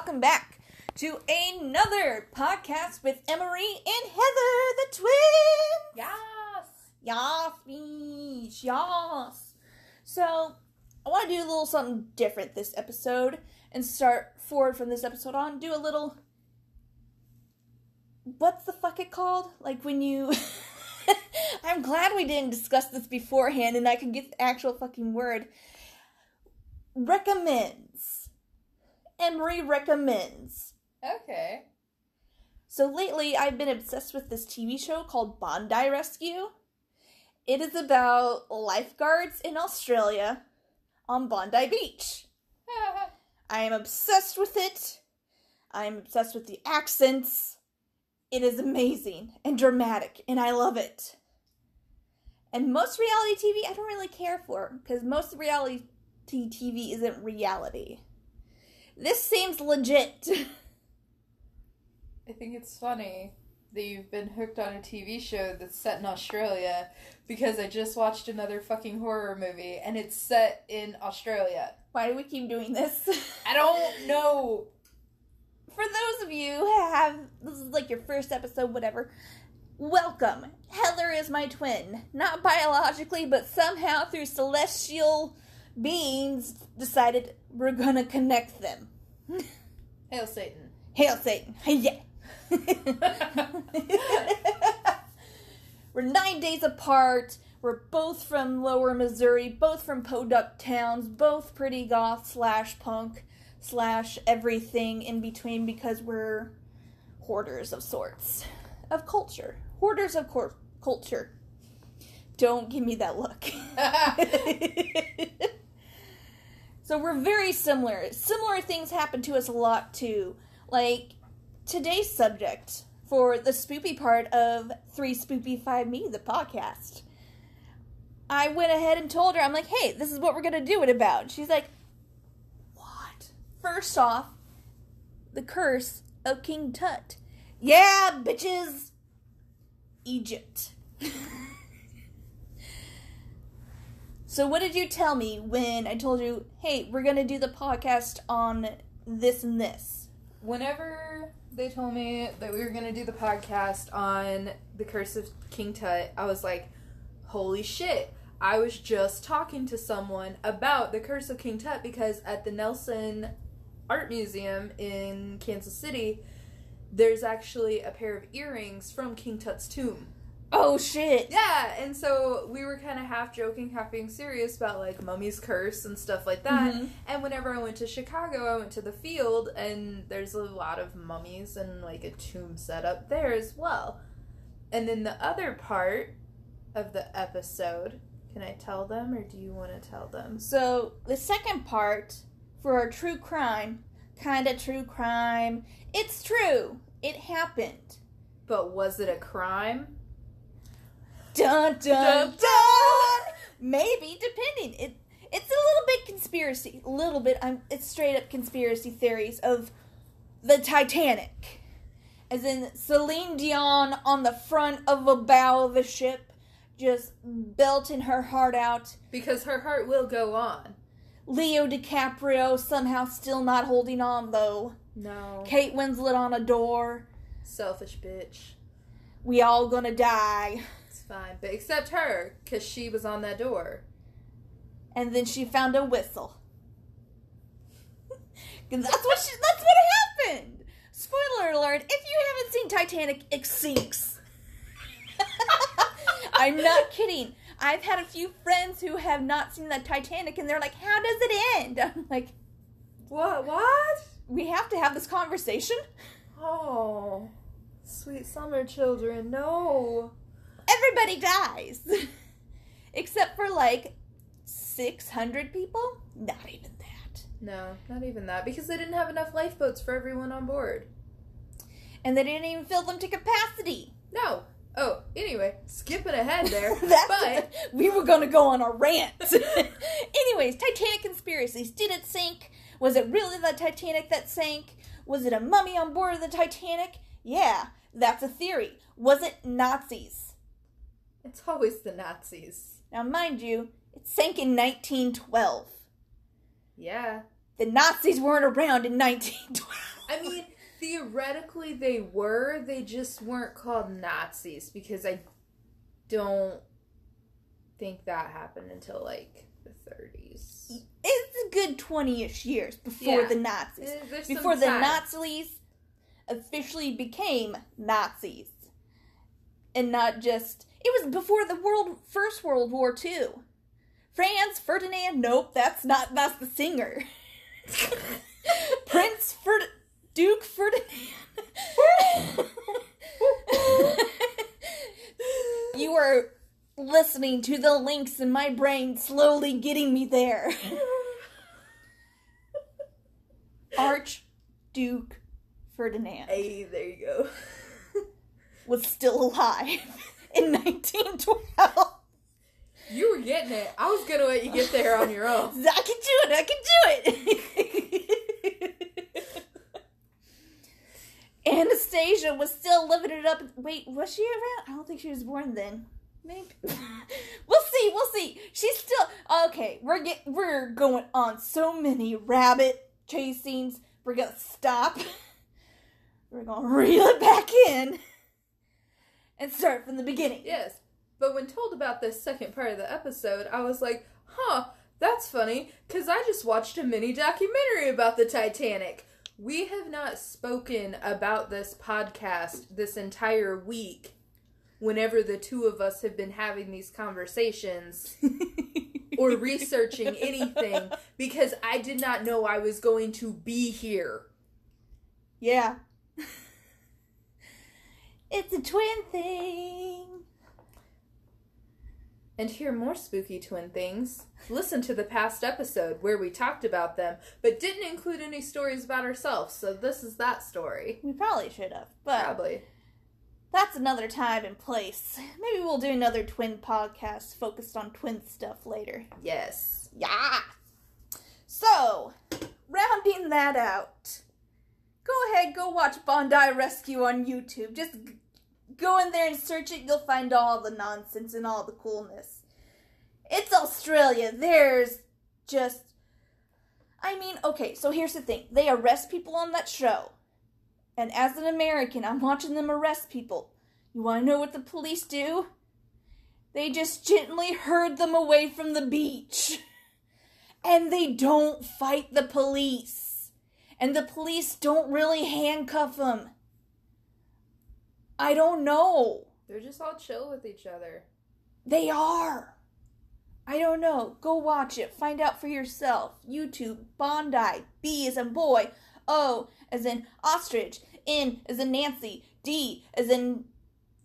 Welcome back to another podcast with Emery and Heather the twins. Yes. Yas, beach, yas. So, I want to do a little something different this episode and start forward from this episode on. Do a little. What's the fuck it called? Like when you. I'm glad we didn't discuss this beforehand and I could get the actual fucking word. Recommends. Emery recommends. Okay. So lately, I've been obsessed with this TV show called Bondi Rescue. It is about lifeguards in Australia on Bondi Beach. I am obsessed with it. I am obsessed with the accents. It is amazing and dramatic, and I love it. And most reality TV I don't really care for because most reality TV isn't reality. This seems legit. I think it's funny that you've been hooked on a TV show that's set in Australia because I just watched another fucking horror movie and it's set in Australia. Why do we keep doing this? I don't know. For those of you who have this is like your first episode, whatever. Welcome. Heather is my twin. Not biologically, but somehow through celestial beings decided we're gonna connect them. Hail Satan. Hail Satan. Hey, Yeah. We're nine days apart. We're both from Lower Missouri, both from Podunk towns, both pretty goth slash punk slash everything in between because we're hoarders of sorts of culture. Hoarders of cor- culture. Don't give me that look. so we're very similar. Similar things happen to us a lot too. Like today's subject for the spoopy part of Three Spoopy Five Me, the podcast. I went ahead and told her, I'm like, hey, this is what we're gonna do it about. She's like, what? First off, the curse of King Tut. Yeah, bitches. Egypt. so, what did you tell me when I told you, hey, we're gonna do the podcast on this and this? Whenever they told me that we were going to do the podcast on the curse of King Tut, I was like, holy shit. I was just talking to someone about the curse of King Tut because at the Nelson Art Museum in Kansas City, there's actually a pair of earrings from King Tut's tomb. Oh shit. Yeah, and so we were kind of half joking, half being serious about like Mummy's Curse and stuff like that. Mhm. And whenever I went to Chicago, I went to the field, and there's a lot of mummies and like a tomb set up there as well. And then the other part of the episode, can I tell them or do you want to tell them? So the second part for our true crime, kind of true crime. It's true. It happened. But was it a crime? Dun dun Dun. Maybe depending. It it's a little bit conspiracy. A little bit. I'm. It's straight up conspiracy theories of the Titanic, as in Celine Dion on the front of a bow of a ship, just belting her heart out. Because her heart will go on. Leo DiCaprio somehow still not holding on though. No. Kate Winslet on a door. Selfish bitch. We all gonna die. Fine. But except her, because she was on that door. And then she found a whistle. that's what she, that's what happened. Spoiler alert: if you haven't seen Titanic, it sinks. I'm not kidding. I've had a few friends who have not seen the Titanic, and they're like, "How does it end?" I'm like, What? What? "We have to have this conversation." Oh, sweet summer children, no. Everybody dies, except for like 600 people. Not even that. No, not even that, because they didn't have enough lifeboats for everyone on board. And they didn't even fill them to capacity. No. Oh, anyway, skipping ahead there. But we were gonna go on a rant. Anyways, Titanic conspiracies. Did it sink? Was it really the Titanic that sank? Was it a mummy on board of the Titanic? Yeah, that's a theory. Was it Nazis? It's always the Nazis. Now, mind you, it sank in 1912. Yeah. the Nazis weren't around in 1912. I mean, theoretically they were, they just weren't called Nazis because I don't think that happened until like the 30s. it's a good 20-ish years before Yeah. the Nazis. There's Before the. Nazis officially became Nazis. And not just it was before the world first World War too. Franz Ferdinand, nope, that's not that's the singer. Prince Ferd Duke Ferdinand. you are listening to the links in my brain slowly getting me there. Archduke Ferdinand Hey, there you go. was still alive in 1912. You were getting it. I was gonna let you get there on your own. I can do it. I can do it. Anastasia was still living it up. Wait, was she around? I don't think she was born then. Maybe. we'll see. We'll see. She's still okay. We're get we're going on so many rabbit chasings. We're gonna stop. We're gonna reel it back in and start from the beginning. Yes. But when told about this second part of the episode, I was like, huh, that's funny, because I just watched a mini documentary about the Titanic. We have not spoken about this podcast this entire week whenever the two of us have been having these conversations or researching anything because I did not know I was going to be here. Yeah. It's a twin thing. And hear more spooky twin things, listen to the past episode where we talked about them, but didn't include any stories about ourselves. So this is that story. We probably should have, but Probably. that's another time and place. Maybe we'll do another twin podcast focused on twin stuff later. Yes. Yeah. So, rounding that out, go ahead, go watch Bondi Rescue on YouTube. Just go in there and search it. You'll find all the nonsense and all the coolness. It's Australia. There's just. I mean, okay, so here's the thing they arrest people on that show. And as an American, I'm watching them arrest people. You want to know what the police do? They just gently herd them away from the beach and they don't fight the police. And the police don't really handcuff them. I don't know. They're just all chill with each other. They are. I don't know. Go watch it. Find out for yourself. YouTube, Bondi, B as in boy, O as in ostrich, N as in Nancy, D as in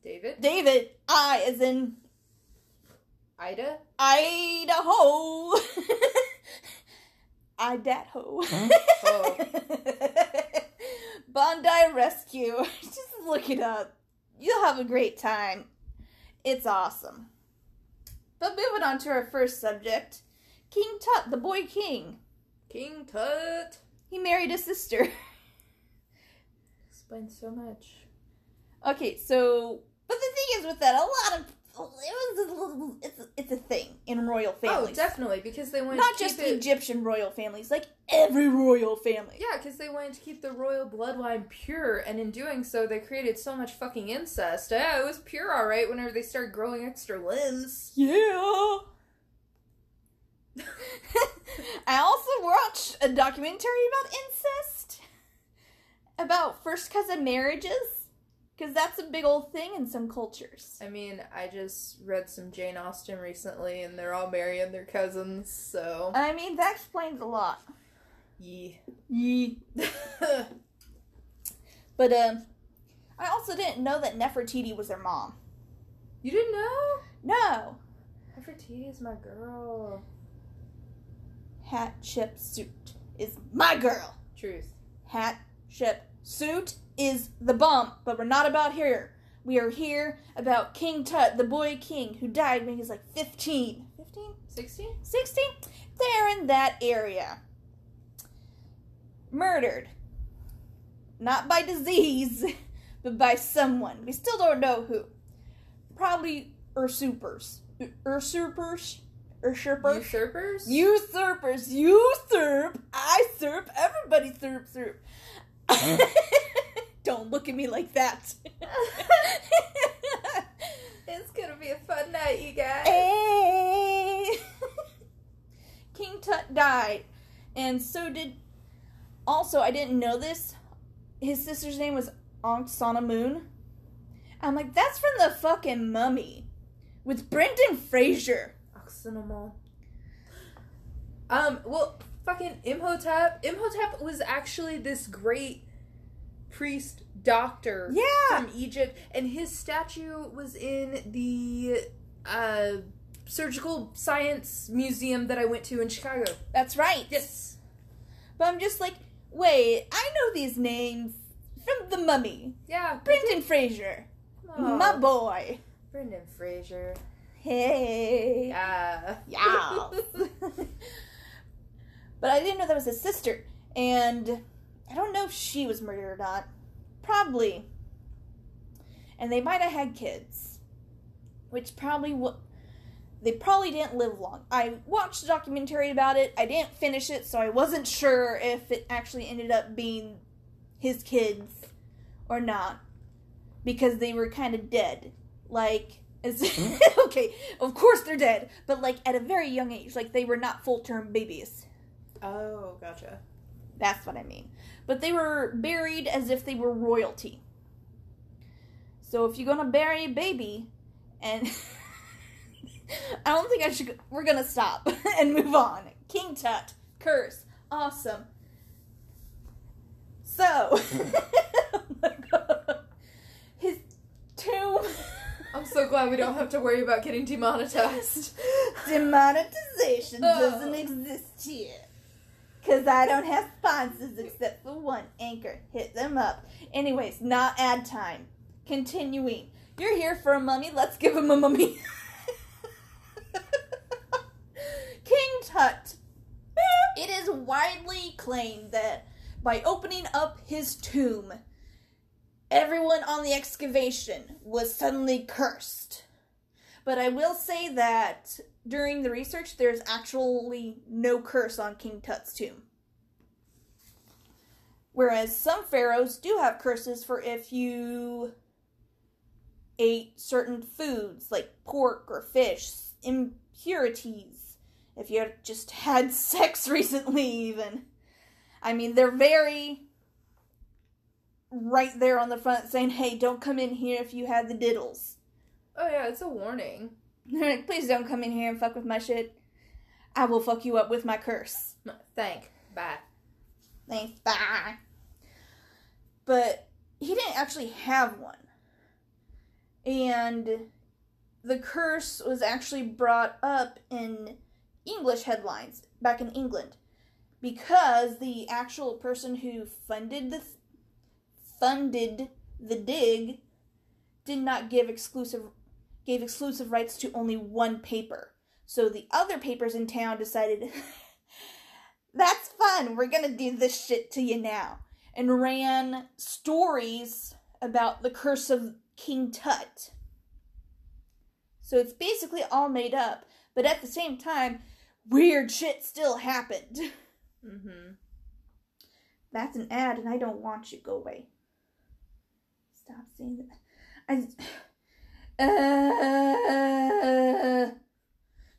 David? David, I as in Ida? Idaho. Idaho. Oh. Bondi Rescue. Just look it up. You'll have a great time. It's awesome. But moving on to our first subject King Tut, the boy king. King Tut. He married a sister. Explains so much. Okay, so. But the thing is with that, a lot of. It was a. It's, it's a thing in royal oh, families. Oh, definitely, because they wanted Not to just keep it... Egyptian royal families, like every royal family. Yeah, because they wanted to keep the royal bloodline pure, and in doing so, they created so much fucking incest. Yeah, it was pure, alright, whenever they started growing extra limbs. Yeah. I also watched a documentary about incest, about first cousin marriages, because that's a big old thing in some cultures. I mean, I just read some Jane Austen recently, and they're all marrying their cousins, so. I mean, that explains a lot. Yeah. Yee. But um, I also didn't know that Nefertiti was their mom. you didn't know? No. Nefertiti is my girl. Hatshepsut is my girl. Truth. hat, ship, suit is the bump, but we're not about here. We are here about King Tut, the boy king who died when he was like 15. 15? 16? 16? There in that area. Murdered. Not by disease, but by someone. We still don't know who. Probably usurpers. U- Usurpers? Usurpers? Usurpers? Usurpers. Usurp. I serve buddy throop throop. Don't look at me like that. It's gonna be a fun night, you guys. Hey. King Tut died, and so did. Also, I didn't know this. His sister's name was Ankhesenamun. I'm like, that's from the fucking Mummy, with Brendan Fraser. Oxynamol. Um, well, fucking Imhotep. Imhotep was actually this great priest doctor Yeah. from Egypt, and his statue was in the uh, surgical science museum that I went to in Chicago. That's right. Yes. But I'm just like, wait, I know these names from the Mummy. Yeah. Brendan Fraser, Oh, my boy. Brendan Fraser. Hey. Yeah. Yeah. but I didn't know that was his sister. And I don't know if she was murdered or not. Probably. And they might have had kids. Which probably w- they probably didn't live long. I watched a documentary about it. I didn't finish it, so I wasn't sure if it actually ended up being his kids or not. Because they were kind of dead. Like, as, hmm? okay, of course they're dead, but like at a very young age. Like they were not full term babies. Oh, gotcha. That's what I mean. But they were buried as if they were royalty. So if you're gonna bury a baby, and I don't think I should. We're gonna stop and move on. King Tut, curse, awesome. So, oh my God. his tomb. I'm so glad we don't have to worry about getting demonetized. Demonetization Oh. doesn't exist here. Because I don't have sponsors except for one. Anchor. Hit them up. Anyways, not ad time. Continuing. You're here for a mummy. Let's give him a mummy. King Tut. It is widely claimed that by opening up his tomb, everyone on the excavation was suddenly cursed. But I will say that during the research, there's actually no curse on King Tut's tomb. Whereas some pharaohs do have curses for if you ate certain foods like pork or fish, impurities, if you just had sex recently, even. I mean, they're very right there on the front saying, hey, don't come in here if you had the diddles. Oh yeah, it's a warning. Like, please don't come in here and fuck with my shit. I will fuck you up with my curse. Thank. Bye. Thanks, bye. But he didn't actually have one. And the curse was actually brought up in English headlines back in England because the actual person who funded the funded the dig did not give exclusive gave exclusive rights to only one paper. So the other papers in town decided that's fun. We're gonna do this shit to you now. And ran stories about the curse of King Tut. So it's basically all made up, but at the same time, weird shit still happened. Mm-hmm. That's an ad, and I don't want you. Go away. Stop saying that. I. Uh,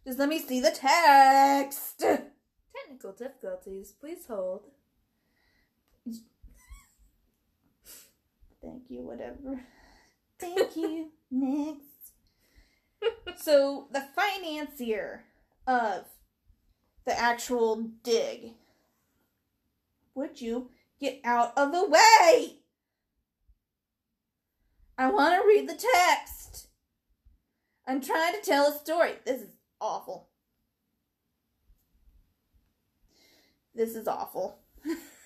just let me see the text. Technical difficulties. Please hold. Thank you, whatever. Thank you. Next. So, the financier of the actual dig. Would you get out of the way? I want to read the text. I'm trying to tell a story. This is awful. This is awful.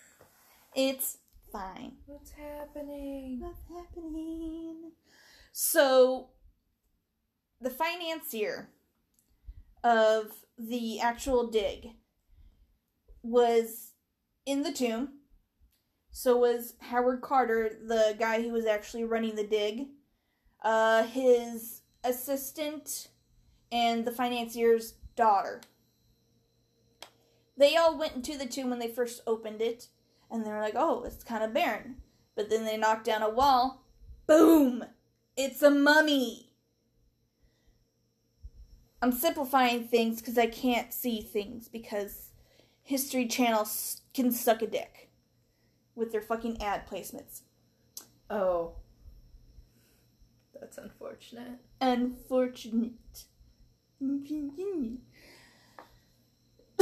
it's fine. What's happening? What's happening? So, the financier of the actual dig was in the tomb. So was Howard Carter, the guy who was actually running the dig. Uh, his assistant and the financier's daughter. They all went into the tomb when they first opened it. And they were like, oh, it's kind of barren. But then they knocked down a wall. Boom! It's a mummy! I'm simplifying things because I can't see things because History Channel can suck a dick with their fucking ad placements. Oh. That's unfortunate. Unfortunate.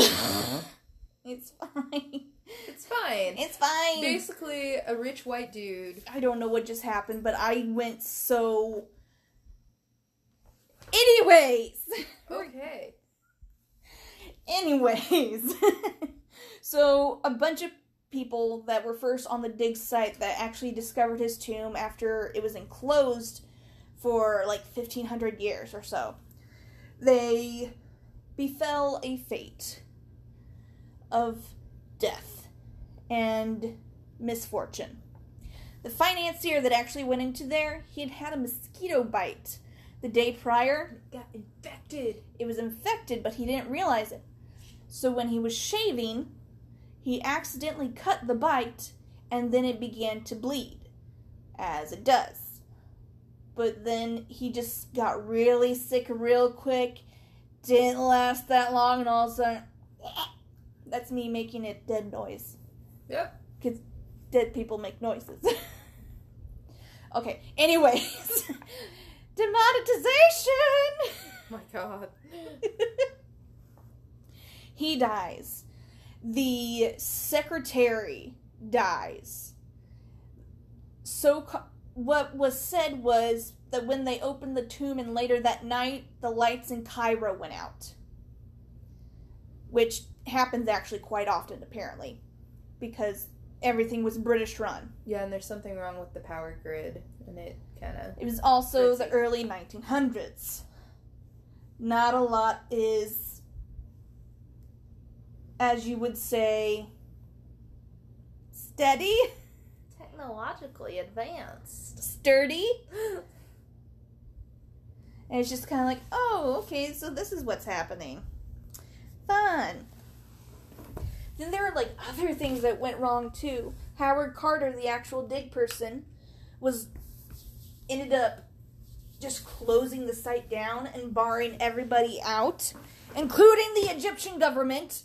it's fine. It's fine. It's fine. Basically, a rich white dude. I don't know what just happened, but I went so. Anyways. Okay. Anyways. so, a bunch of people that were first on the dig site that actually discovered his tomb after it was enclosed for like 1500 years or so. They befell a fate of death and misfortune. The financier that actually went into there, he had had a mosquito bite the day prior. It Got infected. It was infected, but he didn't realize it. So when he was shaving, he accidentally cut the bite and then it began to bleed, as it does. But then he just got really sick real quick. Didn't last that long, and all of a sudden, that's me making a dead noise. Yep. Because dead people make noises. okay, anyways. Demonetization! Oh my god. he dies. The secretary dies. So, co- what was said was that when they opened the tomb and later that night, the lights in Cairo went out. Which happens actually quite often, apparently, because everything was British run. Yeah, and there's something wrong with the power grid, and it kind of. It was also the early 1900s. Not a lot is, as you would say, steady, Technologically advanced. sturdy. And it's just kind of like, oh, okay, so this is what's happening. Fun. Then there are like other things that went wrong too. Howard Carter, the actual dig person, was ended up just closing the site down and barring everybody out, including the Egyptian government.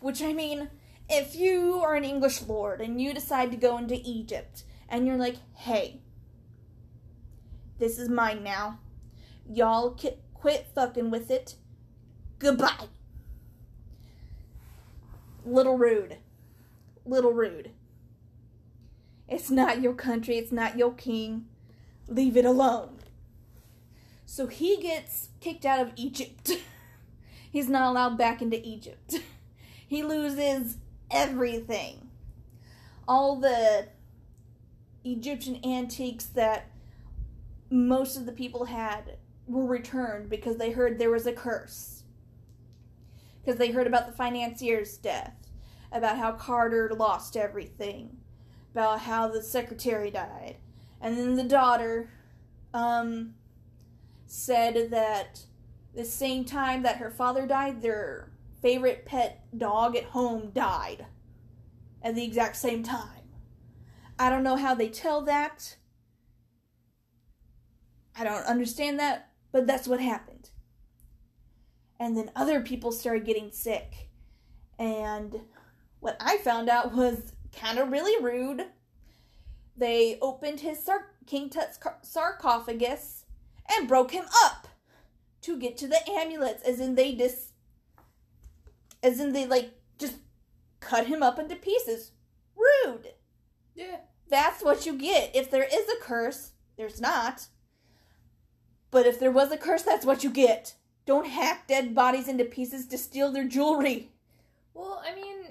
Which I mean, if you are an English lord and you decide to go into Egypt and you're like, hey, this is mine now. Y'all ki- quit fucking with it. Goodbye. Little rude. Little rude. It's not your country, it's not your king. Leave it alone. So he gets kicked out of Egypt. He's not allowed back into Egypt. He loses everything. All the Egyptian antiques that most of the people had were returned because they heard there was a curse. Because they heard about the financier's death, about how Carter lost everything, about how the secretary died. And then the daughter um, said that the same time that her father died, their favorite pet dog at home died at the exact same time. I don't know how they tell that. I don't understand that, but that's what happened. And then other people started getting sick. And what I found out was kind of really rude. They opened his sar- King Tut's car- sarcophagus and broke him up to get to the amulets, as in they dis, as in they like just cut him up into pieces. Rude. Yeah. That's what you get. If there is a curse, there's not. But if there was a curse, that's what you get. Don't hack dead bodies into pieces to steal their jewelry. Well, I mean,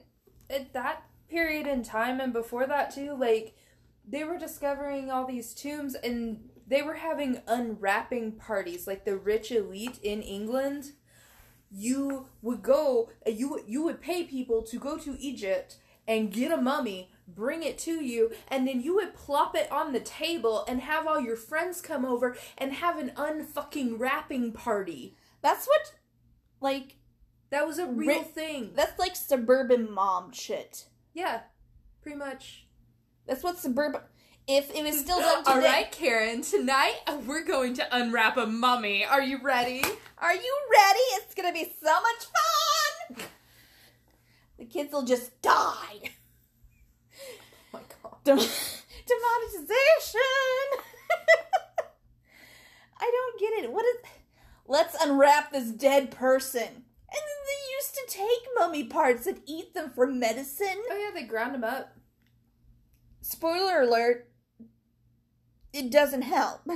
at that period in time and before that too, like they were discovering all these tombs and they were having unwrapping parties, like the rich elite in England. You would go, uh, you would- you would pay people to go to Egypt and get a mummy, bring it to you, and then you would plop it on the table and have all your friends come over and have an unfucking wrapping party. That's what, like, That was a real Ri- thing. that's like suburban mom shit. Yeah. Pretty much. That's what suburban. If it was still done today, All right, Karen. Tonight uh, we're going to unwrap a mummy. Are you ready? Are you ready? It's gonna be so much fun. The kids will just die. Oh my god. Dem- demonetization. I don't get it. What is? Let's unwrap this dead person. And then they used to take mummy parts and eat them for medicine. Oh yeah, they ground them up. Spoiler alert. It doesn't help.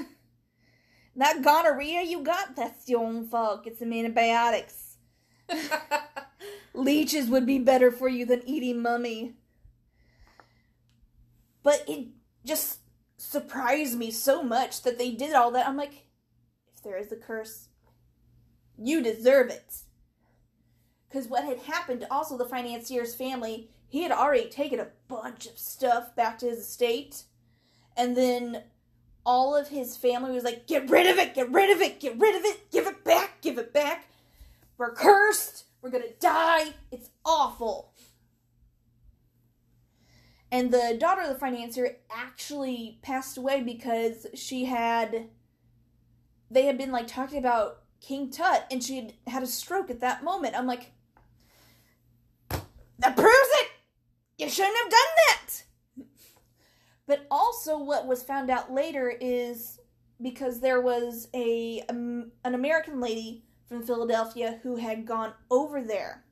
That gonorrhea you got, that's your own fault. Get some antibiotics. Leeches would be better for you than eating mummy. But it just surprised me so much that they did all that. I'm like, if there is a curse, you deserve it. Because what had happened, to also the financier's family, he had already taken a bunch of stuff back to his estate. And then all of his family was like, get rid of it, get rid of it, get rid of it, give it back, give it back. We're cursed. We're gonna die. It's awful. And the daughter of the financier actually passed away because she had. They had been like talking about King Tut, and she had had a stroke at that moment. I'm like, that proves it. You shouldn't have done that. But also, what was found out later is because there was a um, an American lady from Philadelphia who had gone over there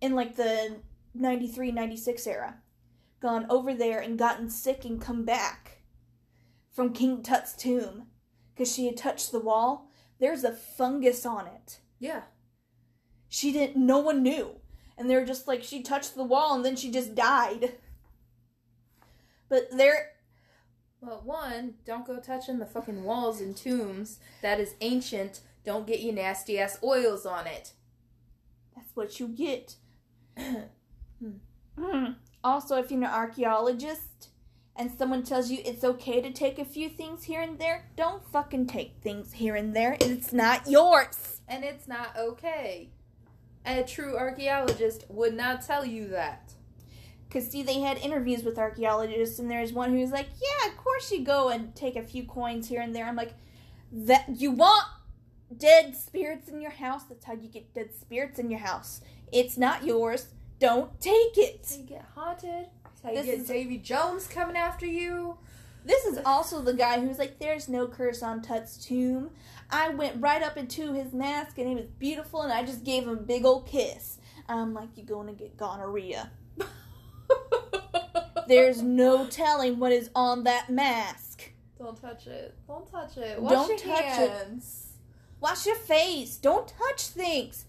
in like the 93 96 era. Gone over there and gotten sick and come back from King Tut's tomb. Because she had touched the wall. There's a fungus on it. Yeah. she didn't no one knew. And they were just like she touched the wall and then she just died but there Well, one, don't go touching the fucking walls and tombs. That is ancient. Don't get you nasty ass oils on it. That's what you get. Hmm. Also, if you're an archaeologist and someone tells you it's okay to take a few things here and there, don't fucking take things here and there. It's not yours. And it's not okay. A true archaeologist would not tell you that. Because, see, they had interviews with archaeologists, and there's one who's like, yeah, of course you go and take a few coins here and there. I'm like, that you want dead spirits in your house? That's how you get dead spirits in your house. It's not yours. Don't take it. You get haunted. You This get is- Davy Jones coming after you. This is also the guy who's like, there's no curse on Tut's tomb. I went right up into his mask and he was beautiful and I just gave him a big old kiss. I'm like, you're going to get gonorrhea. There's no telling what is on that mask. Don't touch it. Don't touch it. Wash Don't your touch it. hands. Wash your face. Don't touch things.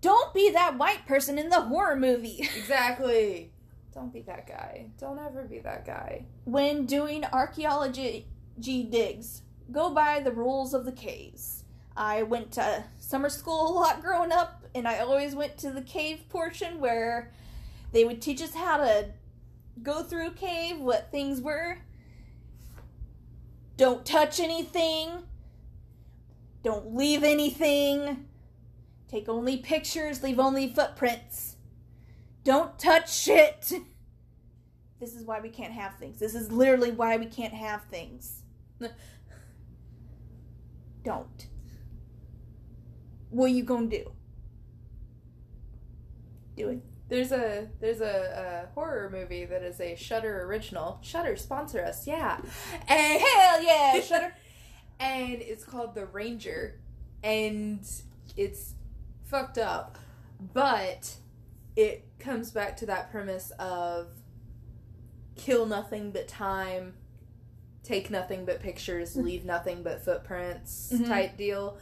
Don't be that white person in the horror movie. Exactly. Don't be that guy. Don't ever be that guy. when doing archaeology digs, go by the rules of the caves. I went to summer school a lot growing up, and I always went to the cave portion where they would teach us how to go through cave, what things were. Don't touch anything. Don't leave anything. Take only pictures, leave only footprints. Don't touch shit. This is why we can't have things. This is literally why we can't have things. Don't. What you gonna do? Do it. There's a there's a, a horror movie that is a Shudder original. Shudder sponsor us, yeah. And Hell yeah, Shudder. and it's called The Ranger, and it's fucked up, but it comes back to that premise of kill nothing but time, take nothing but pictures, leave nothing but footprints Mhm. type deal.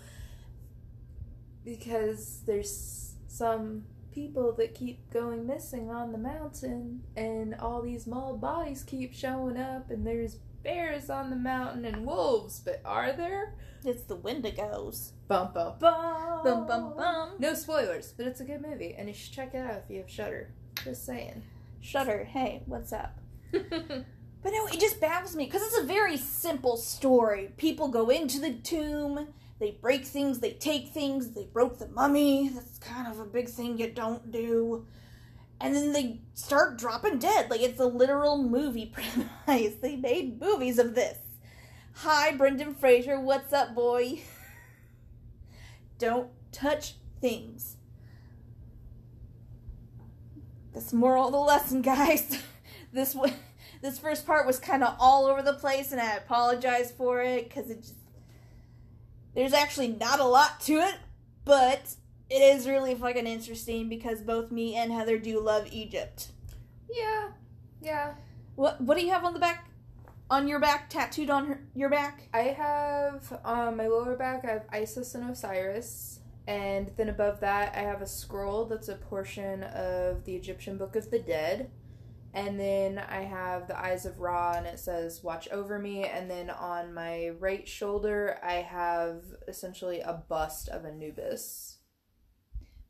Because there's some people that keep going missing on the mountain, and all these mauled bodies keep showing up, and there's bears on the mountain and wolves, but are there? It's the Wendigos. Bum bum bum. Bum bum bum. No spoilers, but it's a good movie, and you should check it out if you have Shudder. Just saying. Shudder. Hey, what's up? But no, it just baffles me because it's a very simple story. People go into the tomb, they break things, they take things, they broke the mummy. That's kind of a big thing you don't do. and then they start dropping dead. Like it's a literal movie premise. They made movies of this. Hi, Brendan Fraser. What's up, boy? Don't touch things. That's moral of the lesson, guys. this wa- this first part was kind of all over the place, and I apologize for it because it just there's actually not a lot to it, but it is really fucking interesting because both me and Heather do love Egypt. Yeah. Yeah. What what do you have on the back on your back tattooed on her, your back? I have on my lower back I have Isis and Osiris. And then above that I have a scroll that's a portion of the Egyptian Book of the Dead. And then I have the Eyes of Ra and it says watch over me and then on my right shoulder I have essentially a bust of Anubis.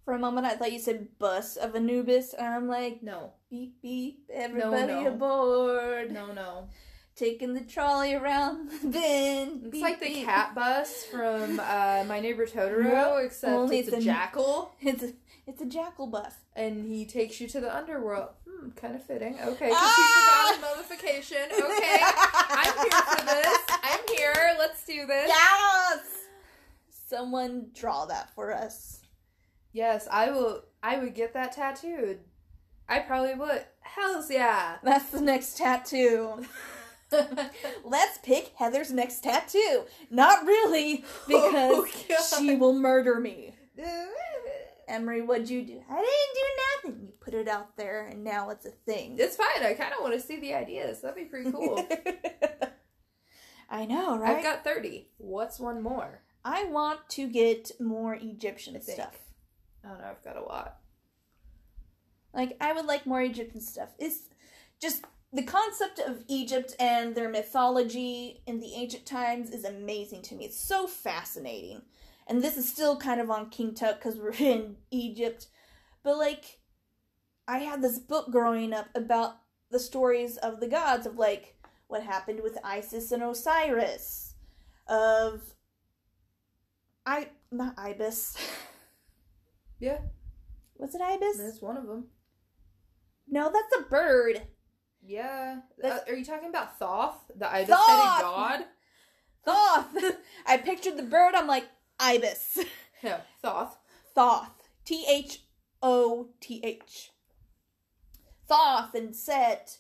For a moment, I thought you said bus of Anubis, and I'm like, No. beep beep, everybody no. aboard, No, no. taking the trolley around the bend. It's beep, like the beep. cat bus from uh, My Neighbor Totoro, Nope, except it's it's a a- jackal. It's a it's a jackal bus. and he takes you to the underworld. Hmm, kind of fitting. Okay, because Ah! he's the god of mummification. Okay, I'm here for this. I'm here. Let's do this. Yes. Someone draw that for us. Yes, I will. I would get that tattooed. I probably would. Hell's yeah. That's the next tattoo. Let's pick Heather's next tattoo. Not really, because Oh, she will murder me. Emery, what'd you do? I didn't do nothing. You put it out there, and now it's a thing. It's fine. I kind of want to see the ideas. That'd be pretty cool. I know, right? I've got thirty. What's one more? I want to get more Egyptian stuff. I don't know. I've got a lot. Like, I would like more Egyptian stuff. It's just the concept of Egypt and their mythology in the ancient times is amazing to me. It's so fascinating. And this is still kind of on King Tut because we're in Egypt. But, like, I had this book growing up about the stories of the gods, of, like, what happened with Isis and Osiris, of. I. Not Ibis. Yeah, Was it Ibis? that's one of them. No, that's a bird. Yeah. Uh, are you talking about Thoth, the ibis Thoth! headed god? Thoth. I pictured the bird. I'm like ibis. No, Thoth. Thoth. T H O T H. Thoth and Set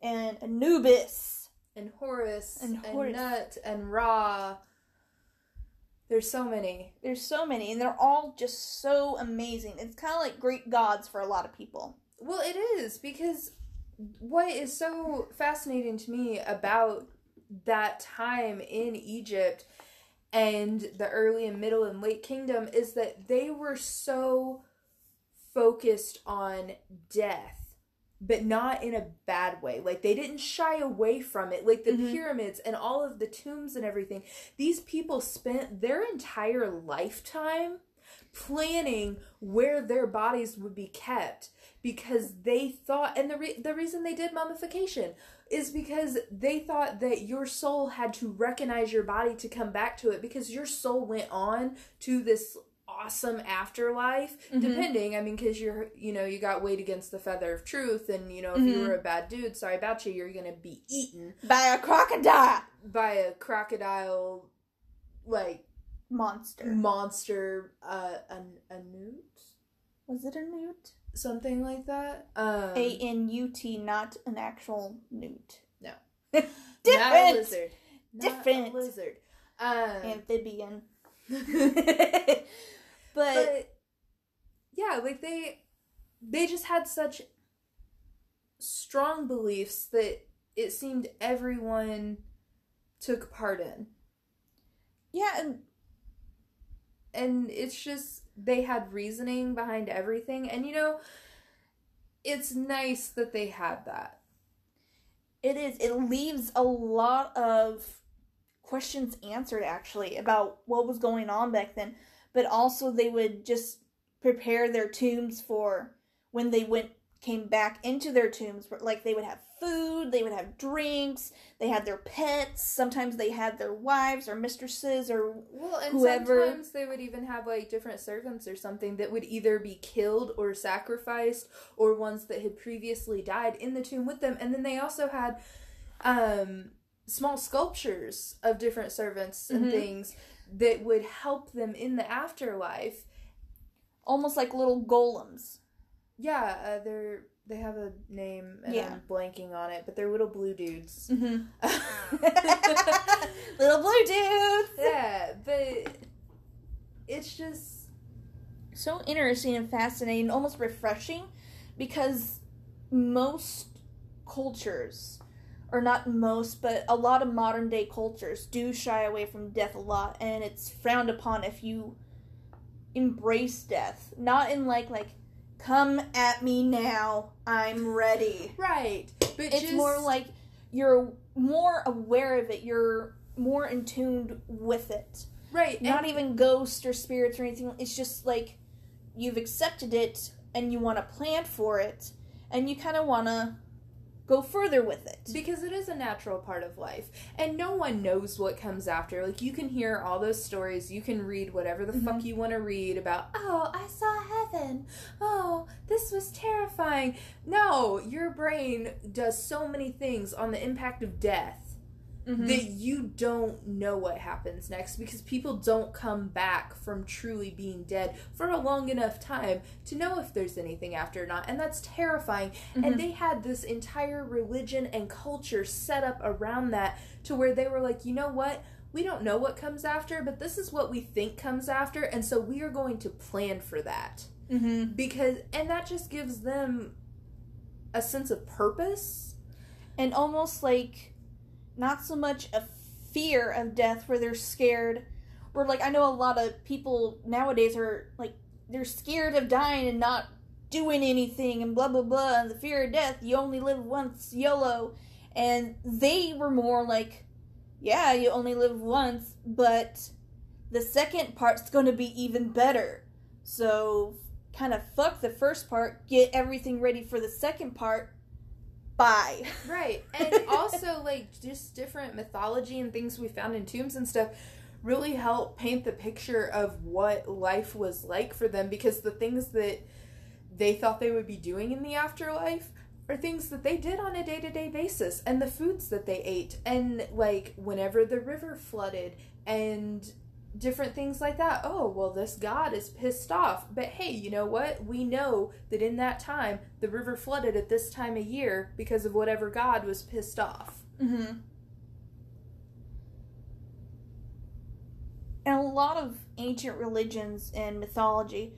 and Anubis. and Horus And and, Nut and Ra. There's so many. There's so many, and they're all just so amazing. It's kind of like Greek gods for a lot of people. Well, it is because what is so fascinating to me about that time in Egypt and the early and middle and late kingdom is that they were so focused on death but not in a bad way like they didn't shy away from it like the Mhm. pyramids and all of the tombs and everything these people spent their entire lifetime planning where their bodies would be kept because they thought and the re- the reason they did mummification is because they thought that your soul had to recognize your body to come back to it because your soul went on to this awesome afterlife Mhm. depending i mean because you're you know you got weighed against the feather of truth and you know if you Mhm. were a bad dude sorry about you you're gonna be eaten By a crocodile by a crocodile like monster. monster uh a, a newt Was it a newt? something like that um A N U T, not an actual newt. No. Different. not a lizard Not a lizard um Amphibian. but, but yeah like they they just had such strong beliefs that it seemed everyone took part in yeah, and and it's just they had reasoning behind everything and you know it's nice that they had that It is. It leaves a lot of questions answered actually about what was going on back then, but also they would just prepare their tombs for when they went came back into their tombs. Like they would have food, they would have drinks, they had their pets. Sometimes they had their wives or mistresses or Well, and Whoever- sometimes they would even have like different servants or something that would either be killed or sacrificed, or ones that had previously died in the tomb with them. And then they also had um, small sculptures of different servants and Mhm. things that would help them in the afterlife. almost like little golems. Yeah, uh, they're they have a name and Yeah. I'm blanking on it, but they're little blue dudes. Mm-hmm. little blue dudes. yeah, but it's just so interesting and fascinating, almost refreshing, because most cultures, or not most, but a lot of modern day cultures do shy away from death a lot, and it's frowned upon if you embrace death. Not in like like, come at me now, I'm ready. right. But It's just, more like you're more aware of it. You're more in tune with it right. not and- even ghosts or spirits or anything. It's just like you've accepted it and you want to plan for it and you kind of want to go further with it. because it is a natural part of life and no one knows what comes after. Like you can hear all those stories. You can read whatever the fuck mm-hmm. you want to read about oh i saw heaven. Oh this was terrifying. No your brain does so many things on the impact of death Mhm. that you don't know what happens next because people don't come back from truly being dead for a long enough time to know if there's anything after or not and that's terrifying Mhm. and they had this entire religion and culture set up around that to where they were like you know what we don't know what comes after but this is what we think comes after and so we are going to plan for that Mhm. because and that just gives them a sense of purpose And almost like not so much a fear of death where they're scared. Or like I know a lot of people nowadays are like they're scared of dying and not doing anything and blah blah blah and the fear of death you only live once YOLO and they were more like yeah you only live once but the second part's going to be even better so kind of fuck the first part get everything ready for the second part bye Right. And also like just different mythology and things we found in tombs and stuff really help paint the picture of what life was like for them because the things that they thought they would be doing in the afterlife are things that they did on a day-to-day basis and the foods that they ate and like whenever the river flooded and different things like that. Oh, well, this god is pissed off. But hey, you know what? We know that in that time, the river flooded at this time of year because of whatever god was pissed off. Mm-hmm. And a lot of ancient religions and mythology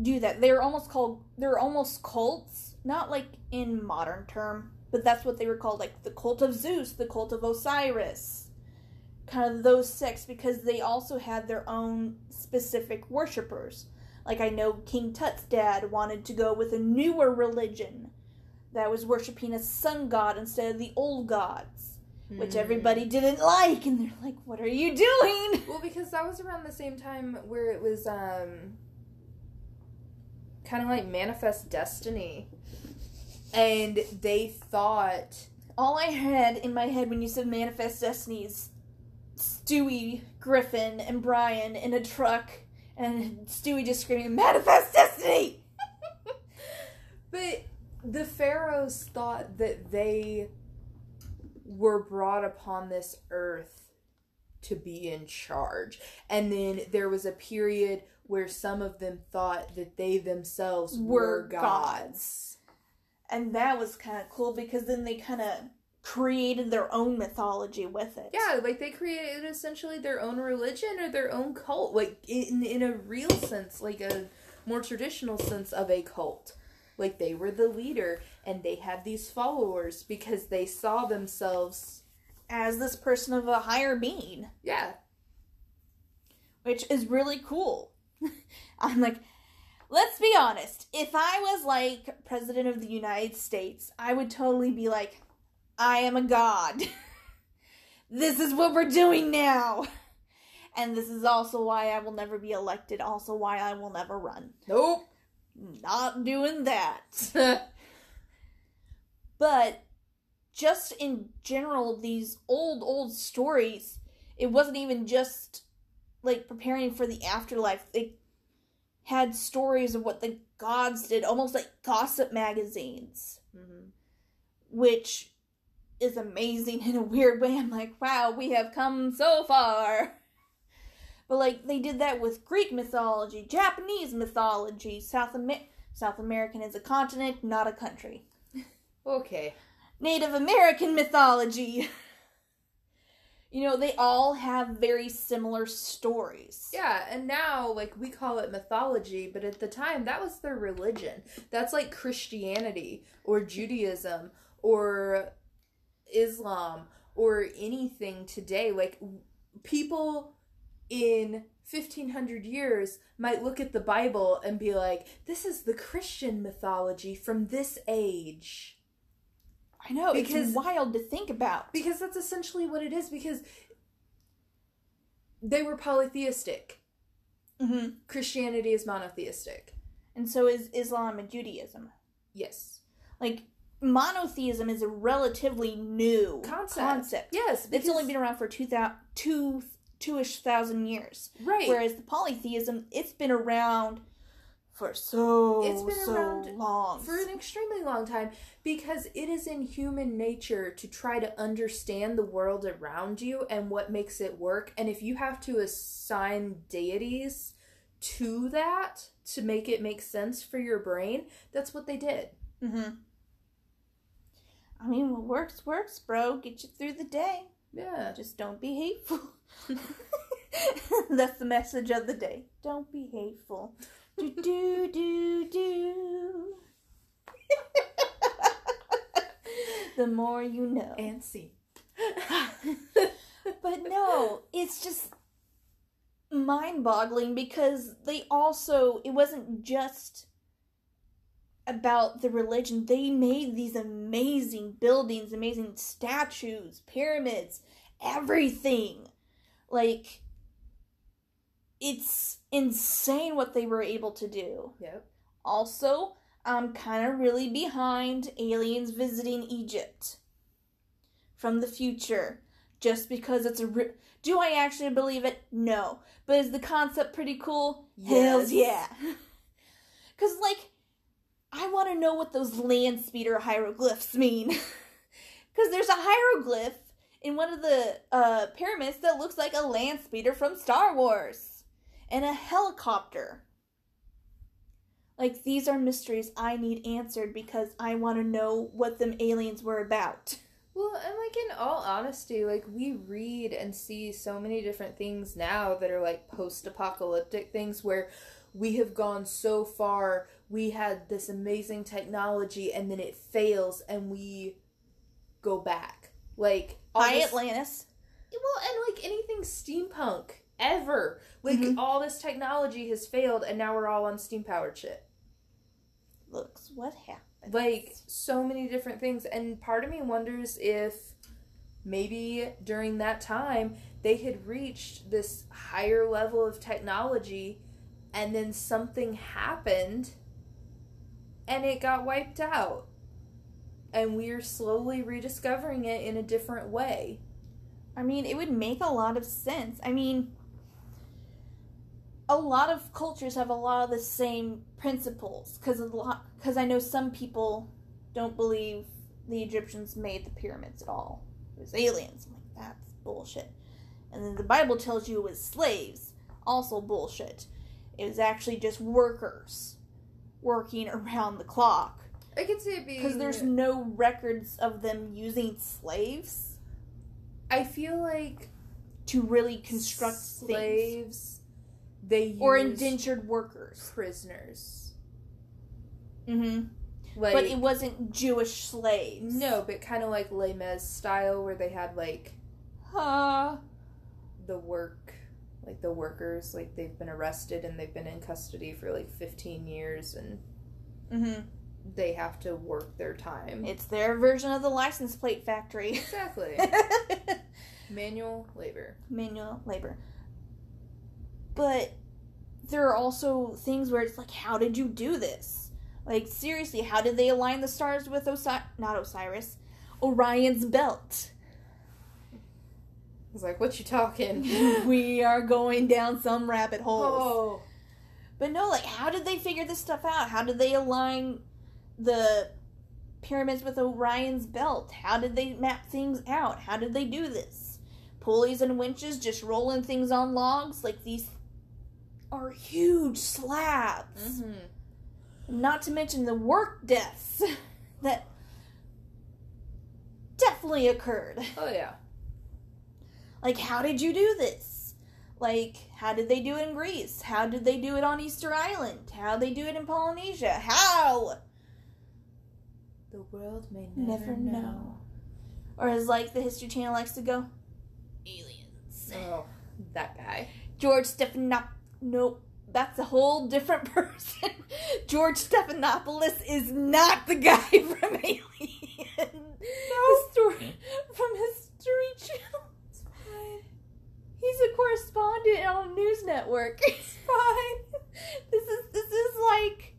do that. They're almost called they're almost cults, not like in modern term, but that's what they were called, like the cult of Zeus, the cult of Osiris. Kind of those sects because they also had their own specific worshippers. Like I know King Tut's dad wanted to go with a newer religion that was worshiping a sun god instead of the old gods which Hmm. everybody didn't like and they're like what are you doing Well, because that was around the same time where it was um kind of like manifest destiny. And they thought all i had in my head when you said manifest destiny is stewie griffin and brian in a truck and stewie just screaming manifest destiny But the pharaohs thought that they were brought upon this earth to be in charge. And then there was a period where some of them thought that they themselves were, Were gods. gods. and that was kind of cool because then they kind of created their own mythology with it Yeah, like they created essentially their own religion or their own cult, like in in a real sense, like a more traditional sense of a cult. Like they were the leader and they had these followers because they saw themselves as this person of a higher being yeah, which is really cool. I'm like, let's be honest. If I was like president of the United States, I would totally be like, I am a god. this is what we're doing now. And this is also why I will never be elected, also why I will never run. Nope. not doing that. but just in general, these old, old stories, it wasn't even just like preparing for the afterlife. They had stories of what the gods did, almost like gossip magazines, hmm which is amazing in a weird way. I'm like, wow, we have come so far. But like they did that with Greek mythology, Japanese mythology, South Amer- South American is a continent, not a country. Okay. Native American mythology. you know, they all have very similar stories. Yeah, and now like we call it mythology, but at the time that was their religion. That's like Christianity or Judaism or Islam or anything today. Like people in 1500 years might look at the Bible and be like, "This is the Christian mythology from this age." I know, Because- it's wild to think about. Because that's essentially what it is because they were polytheistic. hmm Christianity is monotheistic. And so is Islam and Judaism. Yes. Like, monotheism is a relatively new Concept. concept. Yes, It's only been around for two thou- two two-ish thousand years. right. Whereas the polytheism, it's been around for so It's been so around long. for an extremely long time because it is in human nature to try to understand the world around you and what makes it work. And if you have to assign deities to that to make it make sense for your brain, that's what they did. hmm I mean, what works works, bro. Get you through the day. Yeah. Just don't be hateful. That's the message of the day. Don't be hateful. Do do do do. the more you know. And see. But no, it's just mind boggling because they also, it wasn't just about the religion. They made these amazing buildings, amazing statues, pyramids, everything. Like, it's insane what they were able to do. Yep. Also, I'm kind of really behind aliens visiting Egypt from the future. Just because it's a. Ri- Do I actually believe it? No. But is the concept pretty cool? Hells yeah. Because, like, I want to know what those land speeder hieroglyphs mean. Because there's a hieroglyph in one of the uh, pyramids that looks like a land speeder from Star Wars and a helicopter. Like, these are mysteries I need answered because I want to know what them aliens were about. Well, and like in all honesty, like we read and see so many different things now that are like post apocalyptic things where we have gone so far, we had this amazing technology and then it fails and we go back. Like Hi, this- Atlantis. Well, and like anything steampunk ever. Like Mhm. all this technology has failed and now we're all on steam powered shit. Looks, what happened? like so many different things and part of me wonders if maybe during that time they had reached this higher level of technology and then something happened and it got wiped out and we're slowly rediscovering it in a different way I mean, it would make a lot of sense. I mean, a lot of cultures have a lot of the same principles because a lot because I know some people don't believe the Egyptians made the pyramids at all. It was aliens. I'm like, that's bullshit. And then the Bible tells you it was slaves. Also bullshit. It was actually just workers working around the clock i could see it being because there's no records of them using slaves i feel like to really construct things. slaves they or indentured workers. prisoners Mm-hmm. like but it wasn't Jewish slaves. No, but kind of like Les Mis style, where they had like Uh, the work, like the workers, like they've been arrested and they've been in custody for like 15 years and mm-hmm. they have to work their time. It's their version of the license plate factory. exactly. Manual labor. Manual labor. But there are also things where it's like, how did you do this? Like seriously, how did they align the stars with Osiris? Not Osiris, Orion's belt. Was like, what you talking? we are going down some rabbit holes. oh. But no, like, how did they figure this stuff out? How did they align the pyramids with Orion's belt? How did they map things out? How did they do this? Pulleys and winches just rolling things on logs? Like, these are huge slabs. Mm-hmm. Not to mention the work deaths that definitely occurred. Oh yeah. Like, how did you do this? Like, how did they do it in Greece? How did they do it on Easter Island? How they do it in Polynesia? How? The world may Never, know. Or as like the History Channel likes to go, aliens. Oh, that guy. George Stephanop. Nope, that's a whole different person. George Stephanopoulos is not the guy from Alien. No, story from History Channel. He's a correspondent on a news network. It's fine. This is this is like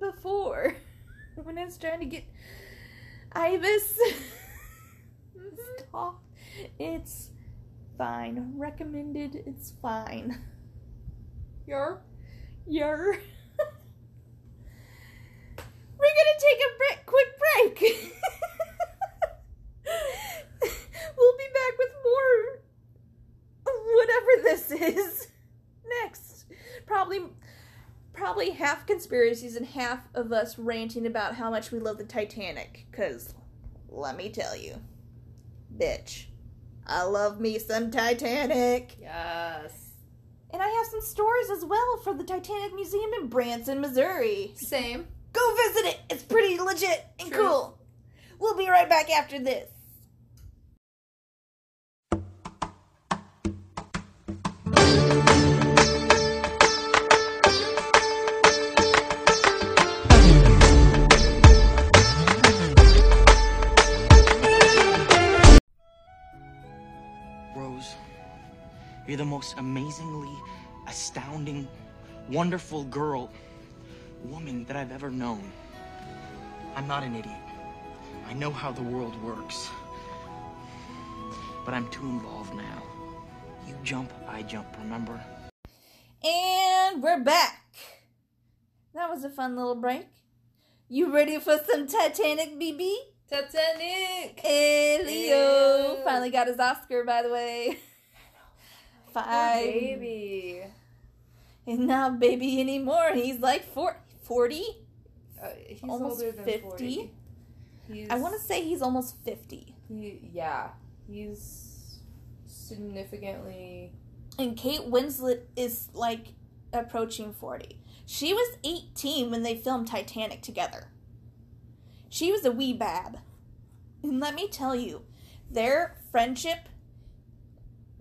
before when I was trying to get Ibis. Stop. Mm-hmm. It's fine. Recommended. It's fine. You're Yer. We're gonna take a break, quick break. we'll be back with more whatever this is next. Probably probably half conspiracies and half of us ranting about how much we love the Titanic cuz let me tell you. Bitch. I love me some Titanic. yes. And I have some stories as well for the Titanic Museum in Branson, Missouri. Same. Go visit it. It's pretty legit and True. cool. We'll be right back after this. You're the most amazingly astounding, wonderful girl, woman that I've ever known. I'm not an idiot. I know how the world works. But I'm too involved now. You jump, I jump, remember? And we're back. That was a fun little break. You ready for some Titanic, BB? Titanic. Hey, Leo. Ew. Finally got his Oscar, by the way. Five. baby. He's not baby anymore. He's like four, 40? Uh, he's Almost older than 50? 40. He's, I want to say he's almost 50. He, yeah. He's significantly. And Kate Winslet is like approaching 40. She was 18 when they filmed Titanic together. She was a wee bab. And let me tell you, their friendship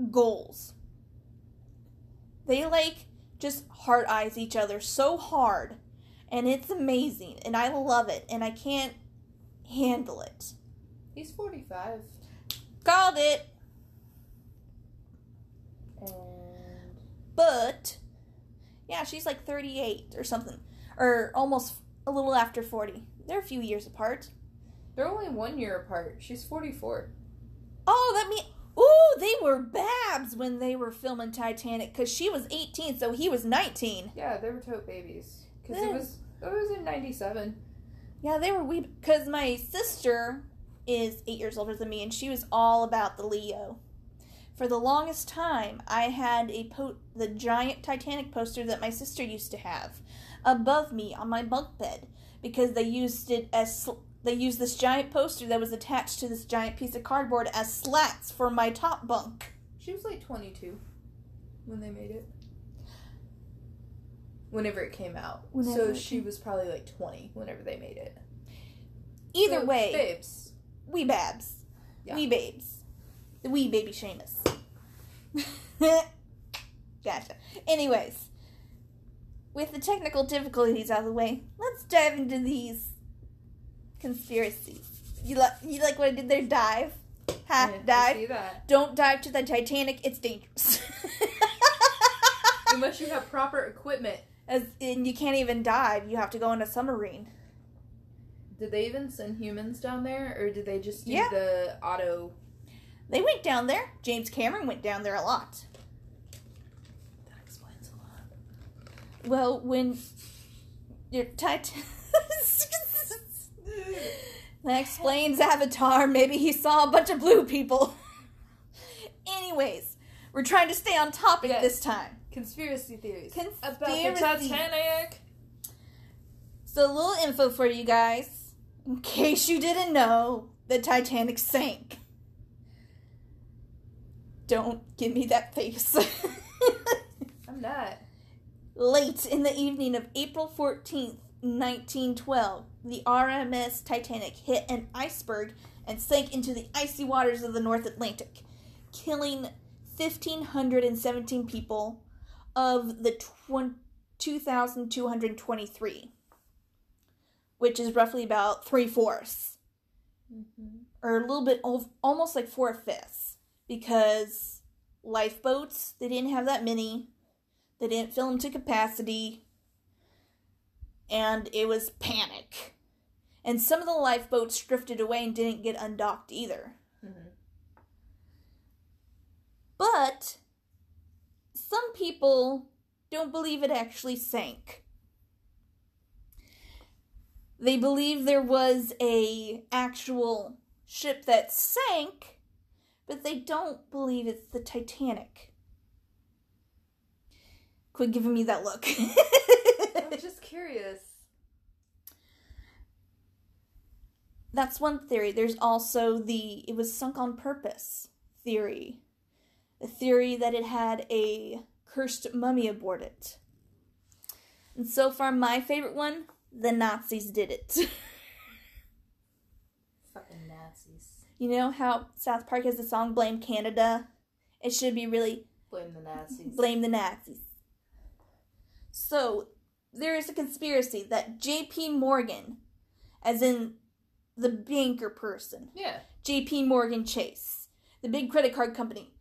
goals. They like just heart eyes each other so hard. And it's amazing. And I love it. And I can't handle it. He's 45. Called it. And. But yeah, she's like 38 or something, or almost a little after 40. They're a few years apart. They're only one year apart. She's 44. Oh, that mean ooh, they were babs when they were filming Titanic because she was 18, so he was 19. Yeah, they were tote babies. Because it eh. was. It was in 97. Yeah, they were wee. Because my sister is eight years older than me, and she was all about the Leo. For the longest time, I had a po- the giant Titanic poster that my sister used to have above me on my bunk bed because they used it as sl- they used this giant poster that was attached to this giant piece of cardboard as slats for my top bunk. She was like 22 when they made it. Whenever it came out. Whenever so she was probably like 20 whenever they made it. Either So, way, Babes. wee babs, Yeah. wee babes, the wee baby Seamus. gotcha. Anyways, with the technical difficulties out of the way, let's dive into these conspiracies. You like you like what I did there? Dive, ha, I- I dive. see that. Don't dive to the Titanic. It's dangerous. Unless you have proper equipment. As and you can't even dive. You have to go in a submarine. Did they even send humans down there, or did they just do Yeah. the auto? They went down there. James Cameron went down there a lot. That explains a lot. Well, when your tit that explains Avatar. Maybe he saw a bunch of blue people. Anyways, we're trying to stay on topic Yes. this time. Conspiracy theories about the Titanic. So, a little info for you guys, in case you didn't know, the Titanic sank. Don't give me that face. I'm not. Late in the evening of April 14th, 1912, the RMS Titanic hit an iceberg and sank into the icy waters of the North Atlantic, killing 1,517 people of the 2,223, which is roughly about three fourths, Mm-hmm. or a little bit, ov- almost like four fifths, because lifeboats, they didn't have that many. They didn't fill them to capacity. And it was panic. And some of the lifeboats drifted away and didn't get undocked either. Mhm. But some people don't believe it actually sank. They believe there was a actual ship that sank, but they don't believe it's the Titanic. Quit giving me that look. I'm just curious. That's one theory. There's also the it was sunk on purpose theory. The theory that it had a cursed mummy aboard it. And so far, my favorite one the Nazis did it. Fucking Nazis. you know how South Park has the song Blame Canada? It should be really Blame the Nazis. blame the Nazis. So, there is a conspiracy that J.P. Morgan, as in the banker person, Yeah. JP Morgan Chase, the big credit card company,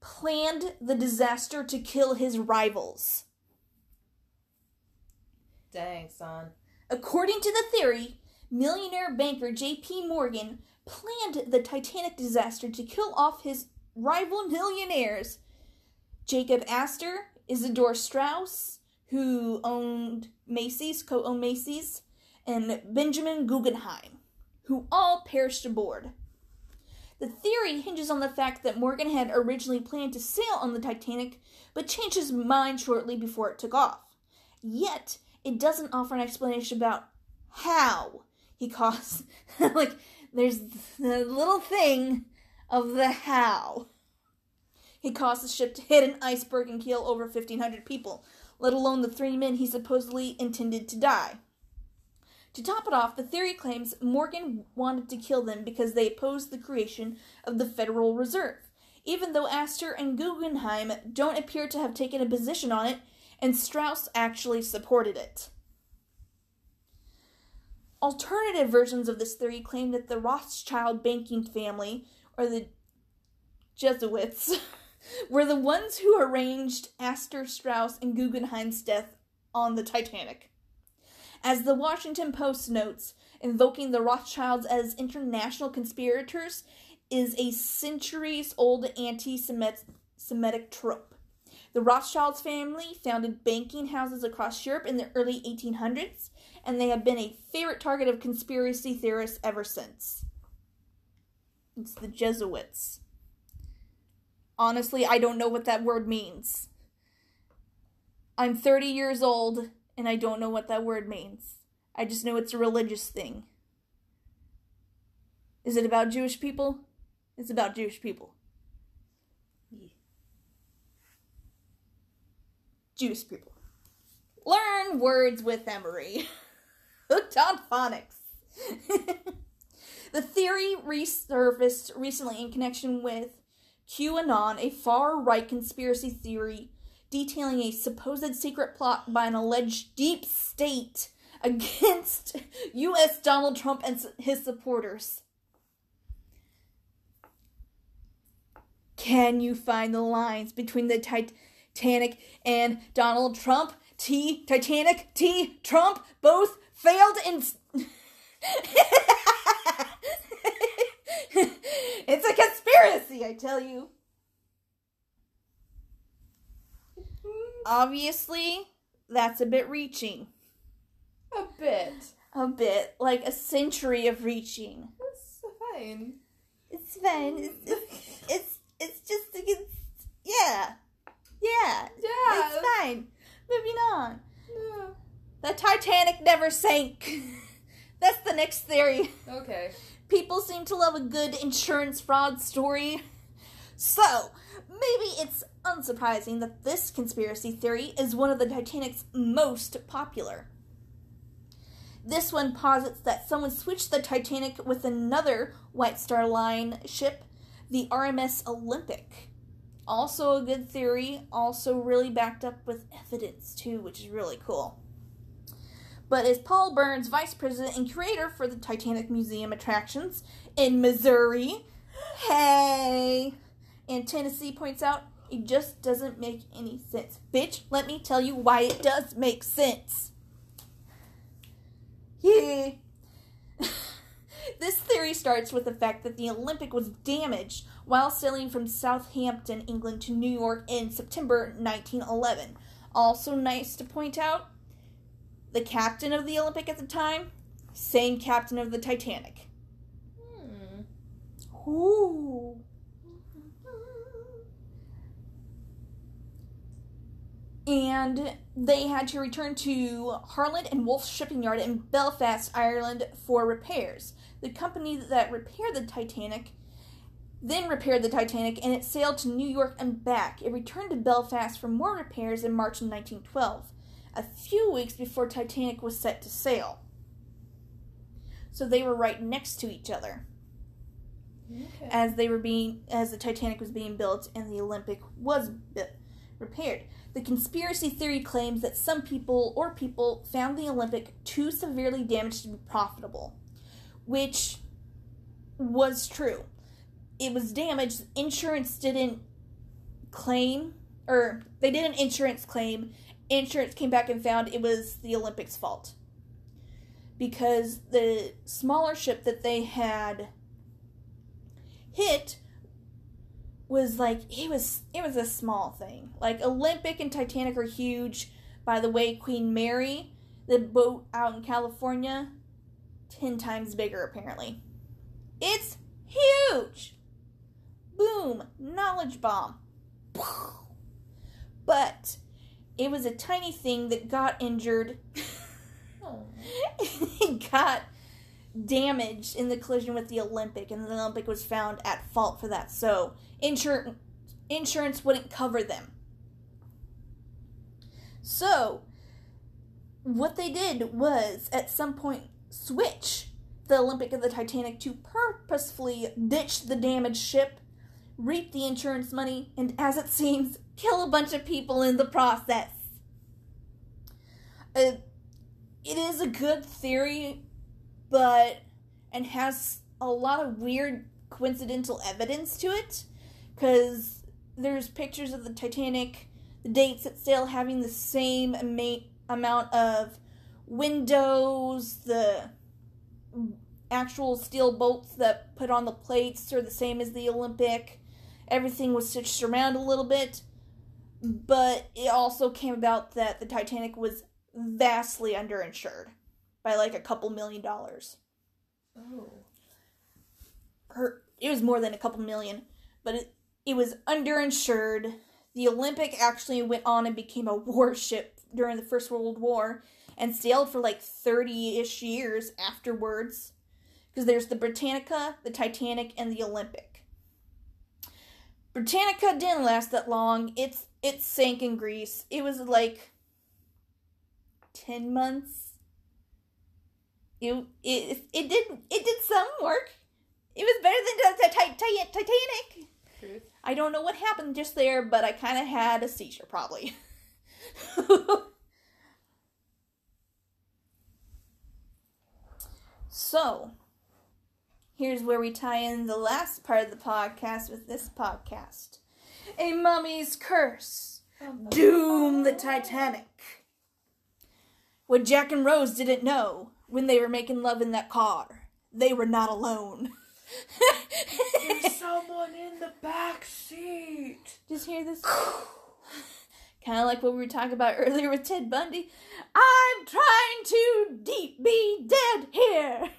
planned the disaster to kill his rivals. Dang, son. According to the theory, millionaire banker JP Morgan planned the Titanic disaster to kill off his rival millionaires Jacob Astor, Isidor Straus, who owned Macy's, co owned Macy's, and Benjamin Guggenheim, who all perished aboard. The theory hinges on the fact that Morgan had originally planned to sail on the Titanic, but changed his mind shortly before it took off. Yet, it doesn't offer an explanation about how he caused. like, there's the little thing of the how. He caused the ship to hit an iceberg and kill over 1,500 people, let alone the three men he supposedly intended to die. To top it off, the theory claims Morgan wanted to kill them because they opposed the creation of the Federal Reserve, even though Astor and Guggenheim don't appear to have taken a position on it, and Straus actually supported it. Alternative versions of this theory claim that the Rothschild banking family, or the Jesuits, were the ones who arranged Astor, Straus, and Guggenheim's death on the Titanic. As the Washington Post notes, invoking the Rothschilds as international conspirators is a centuries old anti Semitic trope. The Rothschilds family founded banking houses across Europe in the early 1800s, and they have been a favorite target of conspiracy theorists ever since. It's the Jesuits. Honestly, I don't know what that word means. I'm 30 years old and I don't know what that word means. I just know it's a religious thing. Is it about Jewish people? It's about Jewish people. Jewish people. Learn words with Emery. Hooked on phonics. the theory resurfaced recently in connection with QAnon, a far right conspiracy theory detailing a supposed secret plot by an alleged deep state against U.S. Donald Trump and his supporters. Can you find the lines between the Titanic and Donald Trump. T Titanic, T Trump both failed in. it's a conspiracy, I tell you. Obviously, that's a bit reaching. A bit. A bit. Like a century of reaching. That's fine. It's fine. It's, it's, it's, it's just, it's, yeah. Yeah. Yeah. It's fine. Moving on. Yeah. The Titanic never sank. That's the next theory. Okay. People seem to love a good insurance fraud story. So, maybe it's unsurprising that this conspiracy theory is one of the Titanic's most popular. This one posits that someone switched the Titanic with another White Star Line ship, the RMS Olympic. Also, a good theory, also really backed up with evidence, too, which is really cool. But is Paul Burns, vice president and curator for the Titanic Museum attractions in Missouri, hey, and Tennessee points out, it just doesn't make any sense. Bitch, let me tell you why it does make sense. Yeah. this theory starts with the fact that the Olympic was damaged while sailing from Southampton, England to New York in September 1911. Also, nice to point out, the captain of the Olympic at the time, same captain of the Titanic. Hmm. Ooh. And they had to return to Harland and Wolff shipping yard in Belfast, Ireland for repairs. The company that repaired the Titanic then repaired the Titanic and it sailed to New York and back. It returned to Belfast for more repairs in March of 1912, a few weeks before Titanic was set to sail. So they were right next to each other Okay. as they were being as the Titanic was being built and the Olympic was repaired. The conspiracy theory claims that some people or people found the Olympic too severely damaged to be profitable, which was true. It was damaged. Insurance didn't claim, or they did an insurance claim. Insurance came back and found it was the Olympics' fault because the smaller ship that they had hit was like it was it was a small thing. Like Olympic and Titanic are huge. By the way, Queen Mary, the boat out in California, ten times bigger apparently. It's huge. Boom, knowledge bomb. But it was a tiny thing that got injured. Oh. it got damaged in the collision with the Olympic, and the Olympic was found at fault for that. So insurance insurance wouldn't cover them. So what they did was at some point switch the Olympic and the Titanic to purposefully ditch the damaged ship, reap the insurance money, and as it seems, kill a bunch of people in the process. Uh, it is a good theory, but and has a lot of weird coincidental evidence to it because there's pictures of the Titanic, the dates it sailed having the same ama- amount of windows, the actual steel bolts that put on the plates are the same as the Olympic. Everything was stitched around a little bit, but it also came about that the Titanic was vastly underinsured by like a couple million dollars. Oh. Her, it was more than a couple million, but it, it was underinsured. The Olympic actually went on and became a warship during the First World War and sailed for like 30 ish years afterwards. Because there's the Britannica, the Titanic, and the Olympic. Britannica didn't last that long. It's it sank in Greece. It was like 10 months. It, it, it did it did some work. It was better than the Ti- Ti- Titanic. Truth. I don't know what happened just there, but I kind of had a seizure probably. so, here's where we tie in the last part of the podcast with this podcast. A mummy's curse. Oh, Doom the Titanic. What Jack and Rose didn't know when they were making love in that car, they were not alone. There's someone in the back seat. Just hear this? kind of like what we were talking about earlier with Ted Bundy. I'm trying to deep be dead here.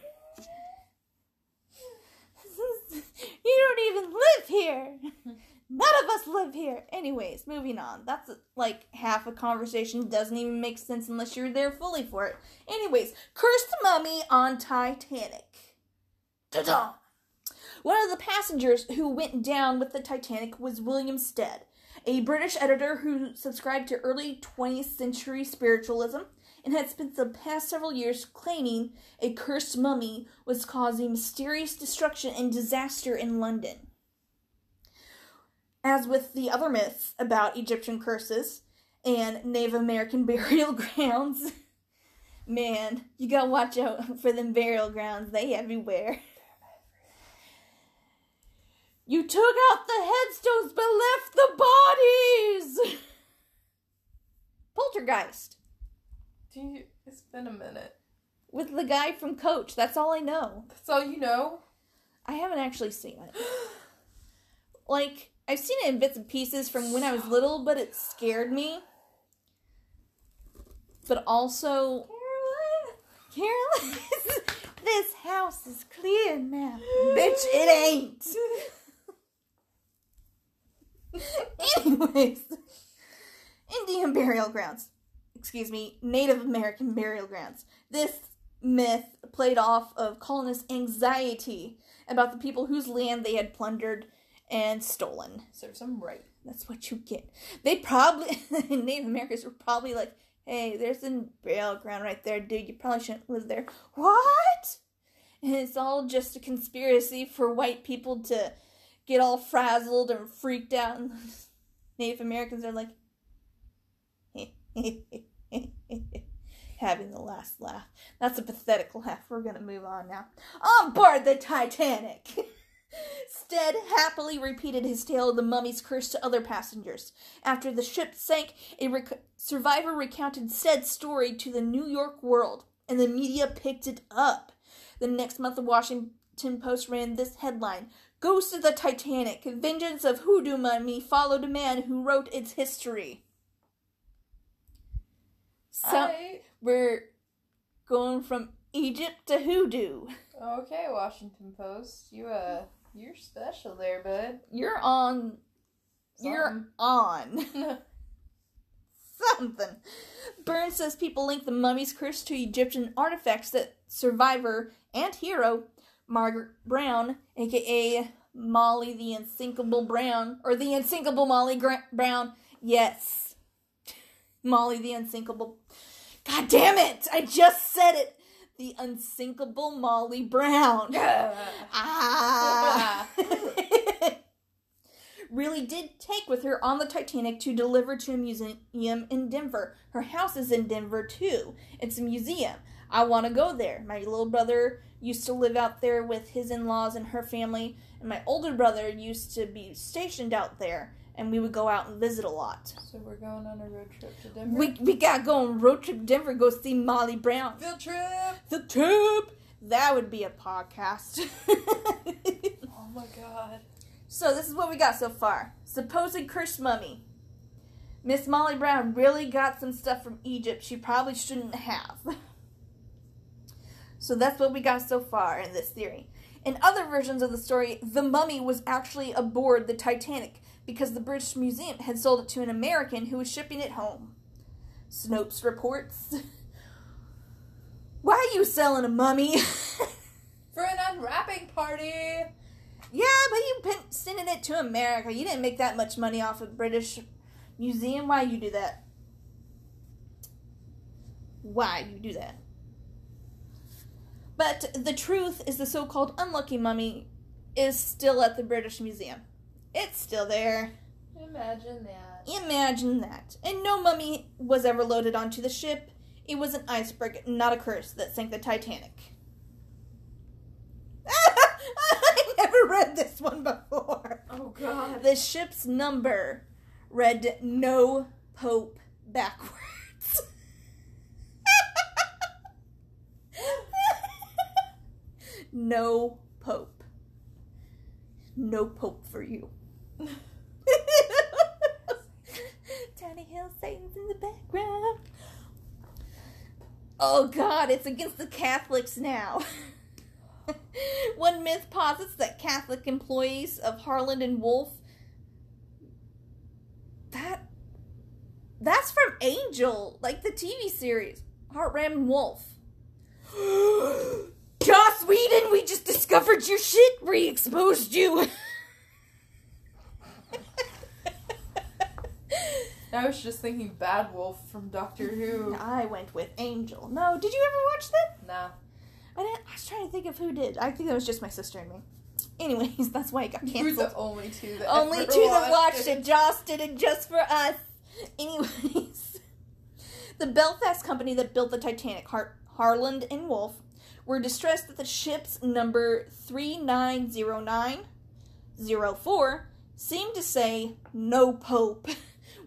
you don't even live here. None of us live here. Anyways, moving on. That's like half a conversation doesn't even make sense unless you're there fully for it. Anyways, cursed mummy on Titanic. Ta-da! One of the passengers who went down with the Titanic was William Stead, a British editor who subscribed to early 20th century spiritualism and had spent the past several years claiming a cursed mummy was causing mysterious destruction and disaster in London. As with the other myths about Egyptian curses and Native American burial grounds, man, you gotta watch out for them burial grounds. They everywhere. You took out the headstones but left the bodies! Poltergeist. Do you, it's been a minute. With the guy from Coach. That's all I know. That's all you know? I haven't actually seen it. like, I've seen it in bits and pieces from when I was little, but it scared me. But also. Carol Anne! this house is clear now. Bitch, it ain't! Anyways, Indian burial grounds. Excuse me, Native American burial grounds. This myth played off of colonists' anxiety about the people whose land they had plundered and stolen. Serves them right. That's what you get. They probably, Native Americans were probably like, hey, there's a burial ground right there, dude. You probably shouldn't live there. What? And it's all just a conspiracy for white people to get all frazzled and freaked out. And Native Americans are like, having the last laugh. That's a pathetic laugh. We're gonna move on now. On board the Titanic! Stead happily repeated his tale of the mummy's curse to other passengers. After the ship sank, a rec- survivor recounted Stead's story to the New York World, and the media picked it up. The next month, the Washington Post ran this headline Ghost of the Titanic, Vengeance of Hoodoo Mummy followed a man who wrote its history. So I- we're going from Egypt to hoodoo. Okay, Washington Post. You uh you're special there, bud. You're on. You're on. Something. Burns says people link the mummy's curse to Egyptian artifacts that survivor and hero Margaret Brown, aka Molly the Unsinkable Brown, or the Unsinkable Molly Gra- Brown. Yes. Molly the Unsinkable. God damn it! I just said it! The Unsinkable Molly Brown. Ah. really did take with her on the Titanic to deliver to a museum in Denver. Her house is in Denver too. It's a museum. I want to go there. My little brother used to live out there with his in laws and her family, and my older brother used to be stationed out there, and we would go out and visit a lot. So we're going on a road trip to Denver. We, we gotta go on road trip to Denver, go see Molly Brown. field trip. The tube! That would be a podcast. Oh my god. So this is what we got so far. Supposed cursed mummy. Miss Molly Brown really got some stuff from Egypt she probably shouldn't have. So that's what we got so far in this theory. In other versions of the story, the mummy was actually aboard the Titanic because the British Museum had sold it to an American who was shipping it home. Snopes reports. Why are you selling a mummy? For an unwrapping party. Yeah, but you been sending it to America. You didn't make that much money off of British Museum. Why you do that? Why you do that? But the truth is the so-called unlucky mummy is still at the British Museum. It's still there. Imagine that. Imagine that. And no mummy was ever loaded onto the ship. It was an iceberg, not a curse, that sank the Titanic. I never read this one before. Oh god. The ship's number read no pope backwards. no pope. No pope for you. Tiny Hill Satan's in the background. Oh god, it's against the Catholics now. One myth posits that Catholic employees of Harland and Wolff that that's from Angel, like the TV series. Heart Ram and Wolf. Joss Whedon, we just discovered your shit. We exposed you. I was just thinking Bad Wolf from Doctor Who. I went with Angel. No, did you ever watch that? Nah. I didn't. I was trying to think of who did. I think that was just my sister and me. Anyways, that's why it got You were canceled. the only two that Only two that watched watched it. Joss did it just for us. Anyways, the Belfast company that built the Titanic, Har- Harland and Wolff, were distressed that the ship's number 390904 seemed to say no pope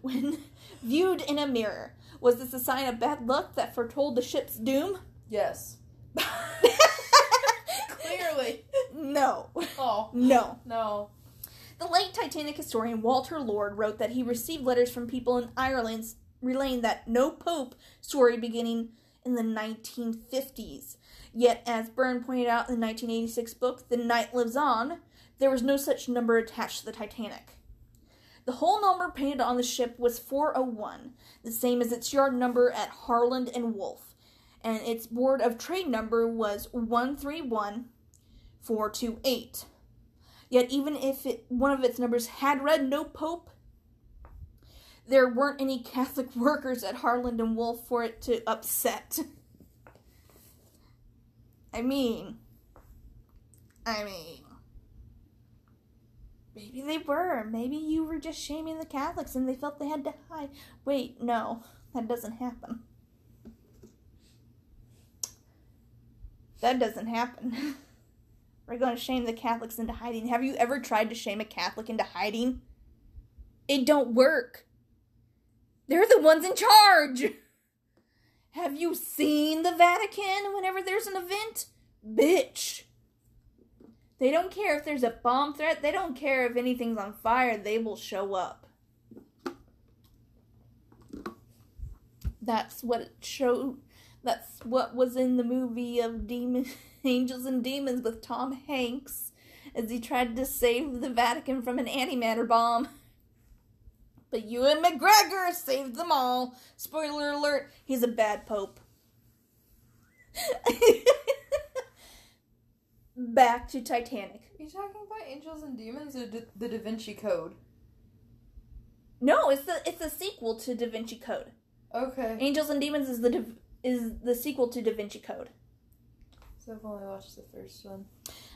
when viewed in a mirror. Was this a sign of bad luck that foretold the ship's doom? Yes. Clearly. No. Oh, No. no. The late Titanic historian Walter Lord wrote that he received letters from people in Ireland relaying that no pope story beginning in the 1950s. Yet, as Byrne pointed out in the 1986 book The Night Lives On, there was no such number attached to the Titanic. The whole number painted on the ship was 401, the same as its yard number at Harland and Wolff, and its board of trade number was 131428. Yet, even if it, one of its numbers had read no pope, there weren't any Catholic workers at Harland and Wolff for it to upset. I mean, I mean, maybe they were. Maybe you were just shaming the Catholics and they felt they had to hide. Wait, no, that doesn't happen. That doesn't happen. We're going to shame the Catholics into hiding. Have you ever tried to shame a Catholic into hiding? It don't work. They're the ones in charge. Have you seen the Vatican whenever there's an event? Bitch. They don't care if there's a bomb threat. They don't care if anything's on fire. They will show up. That's what it showed. That's what was in the movie of Demon Angels and Demons with Tom Hanks as he tried to save the Vatican from an antimatter bomb. But Ewan McGregor saved them all. Spoiler alert, he's a bad pope. Back to Titanic. Are you talking about Angels and Demons or D- the Da Vinci Code? No, it's the it's a sequel to Da Vinci Code. Okay. Angels and Demons is the Da- is the sequel to Da Vinci Code. So I've only watched the first one.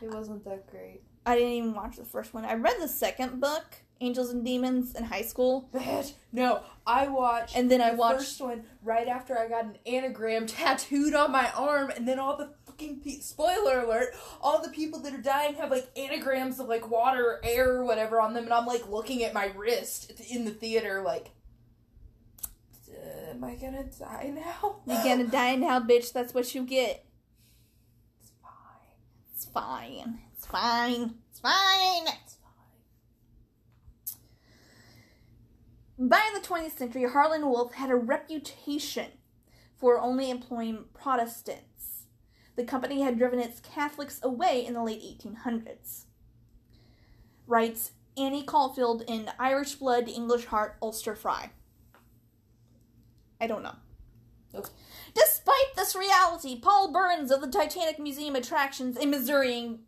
It wasn't that great. I didn't even watch the first one. I read the second book, Angels and Demons, in high school, Bitch. No, I watched and then I the watched. first one right after I got an anagram tattooed on my arm, and then all the fucking pe- spoiler alert, all the people that are dying have like anagrams of like water air or whatever on them, and I'm like looking at my wrist in the theater, like, "Uh, am I gonna die now? You're gonna die now, bitch. That's what you get. It's fine. It's fine. It's fine. It's fine. It's fine. By the 20th century, Harland Wolff had a reputation for only employing Protestants. The company had driven its Catholics away in the late 1800s. Writes Annie Caulfield in Irish Blood, English Heart, Ulster Fry. I don't know. Okay. Despite this reality, Paul Burns of the Titanic Museum attractions in Missouri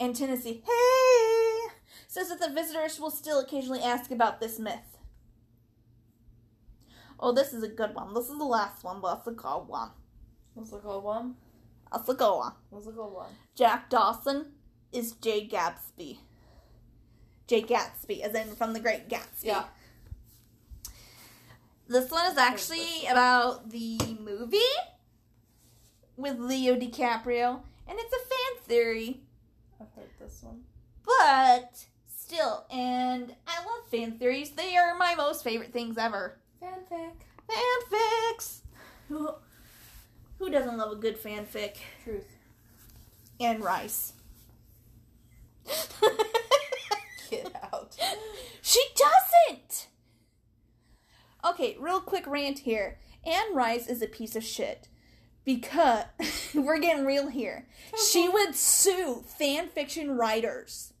and Tennessee, hey, says that the visitors will still occasionally ask about this myth. Oh, this is a good one. This is the last one, but it's a good one. What's the good one? That's a good one. What's the good one? Jack Dawson is Jay Gatsby. Jay Gatsby, as in from the Great Gatsby. Yeah. This one is actually about the movie with Leo DiCaprio, and it's a fan theory, I've heard this one. but still, and I love fan theories. They are my most favorite things ever. Fanfic. Fanfics. Who, doesn't love a good fanfic? Truth. Anne Rice. Get out. she doesn't. Okay, real quick rant here. Anne Rice is a piece of shit because we're getting real here. She would sue fan fiction writers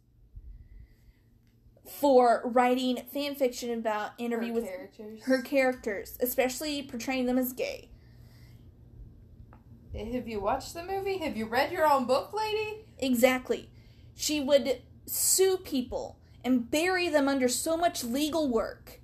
for writing fan fiction about interview Her with characters. her characters, especially portraying them as gay. Have you watched the movie? Have you read your own book, lady? Exactly. She would sue people and bury them under so much legal work.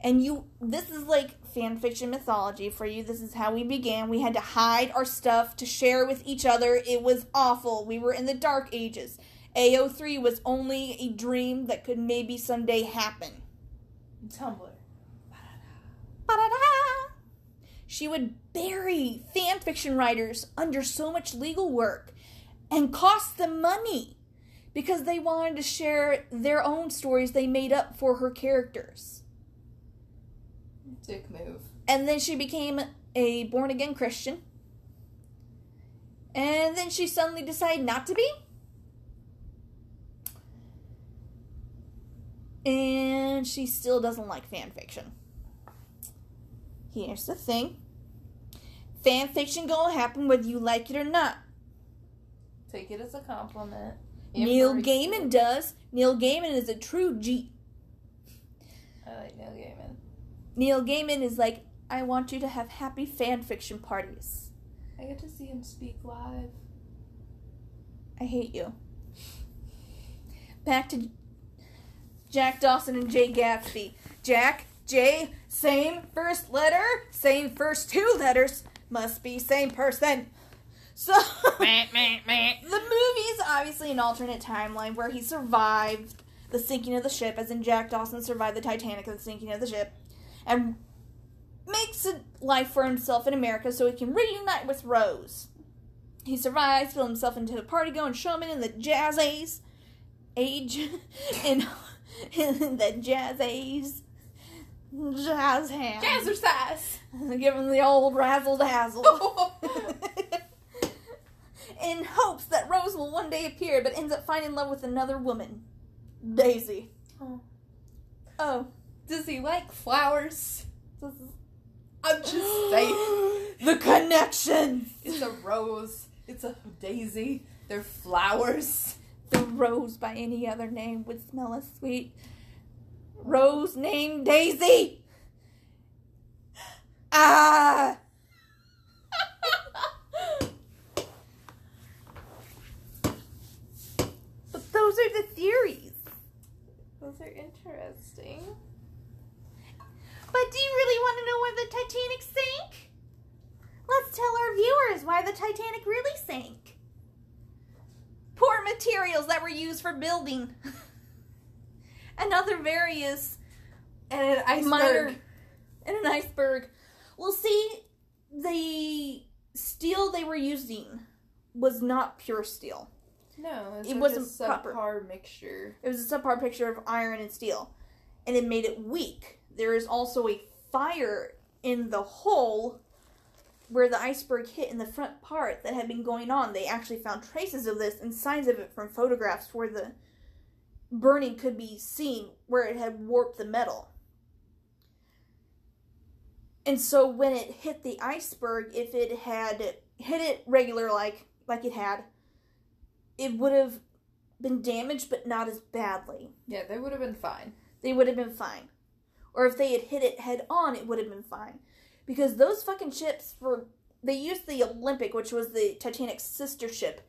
And you this is like fan fiction mythology for you. This is how we began. We had to hide our stuff to share with each other. It was awful. We were in the dark ages. AO3 was only a dream that could maybe someday happen. Tumblr. Ba-da-da. She would bury fan fiction writers under so much legal work and cost them money because they wanted to share their own stories they made up for her characters. Dick move. And then she became a born again Christian. And then she suddenly decided not to be. And she still doesn't like fan fiction. Here's the thing fan fiction gonna happen whether you like it or not. Take it as a compliment. Neil Gaiman it. does. Neil Gaiman is a true G. I like Neil Gaiman. Neil Gaiman is like, I want you to have happy fan fiction parties. I get to see him speak live. I hate you. Back to Jack Dawson and Jay Gatsby. Jack, Jay, same first letter, same first two letters, must be same person. So, the movie is obviously an alternate timeline where he survived the sinking of the ship, as in Jack Dawson survived the Titanic and the sinking of the ship, and makes a life for himself in America so he can reunite with Rose. He survives, fills himself into a party going showman in the jazz age, age, in, in the jazz age, jazz hands. Jazzercise! Give him the old razzle dazzle. in hopes that Rose will one day appear, but ends up finding love with another woman, Daisy. Oh. Oh, Does he like flowers? I'm just saying. the connection. It's a rose. It's a daisy. They're flowers. The rose by any other name would smell as sweet. Rose named Daisy. Ah. But those are the theories. Those are interesting. But do you really want to know why the Titanic sank? Let's tell our viewers why the Titanic really sank. Poor materials that were used for building. and other various And an iceberg. minor and an iceberg. Well, see, the steel they were using was not pure steel. No, It like wasn't a proper. subpar mixture. It was a subpar mixture of iron and steel, and it made it weak. There is also a fire in the hole where the iceberg hit in the front part that had been going on. They actually found traces of this and signs of it from photographs where the burning could be seen, where it had warped the metal. And so when it hit the iceberg, if it had hit it regular like like it had, it would have been damaged but not as badly. Yeah, they would have been fine. They would have been fine. Or if they had hit it head on, it would have been fine. Because those fucking ships were they used the Olympic, which was the Titanic's sister ship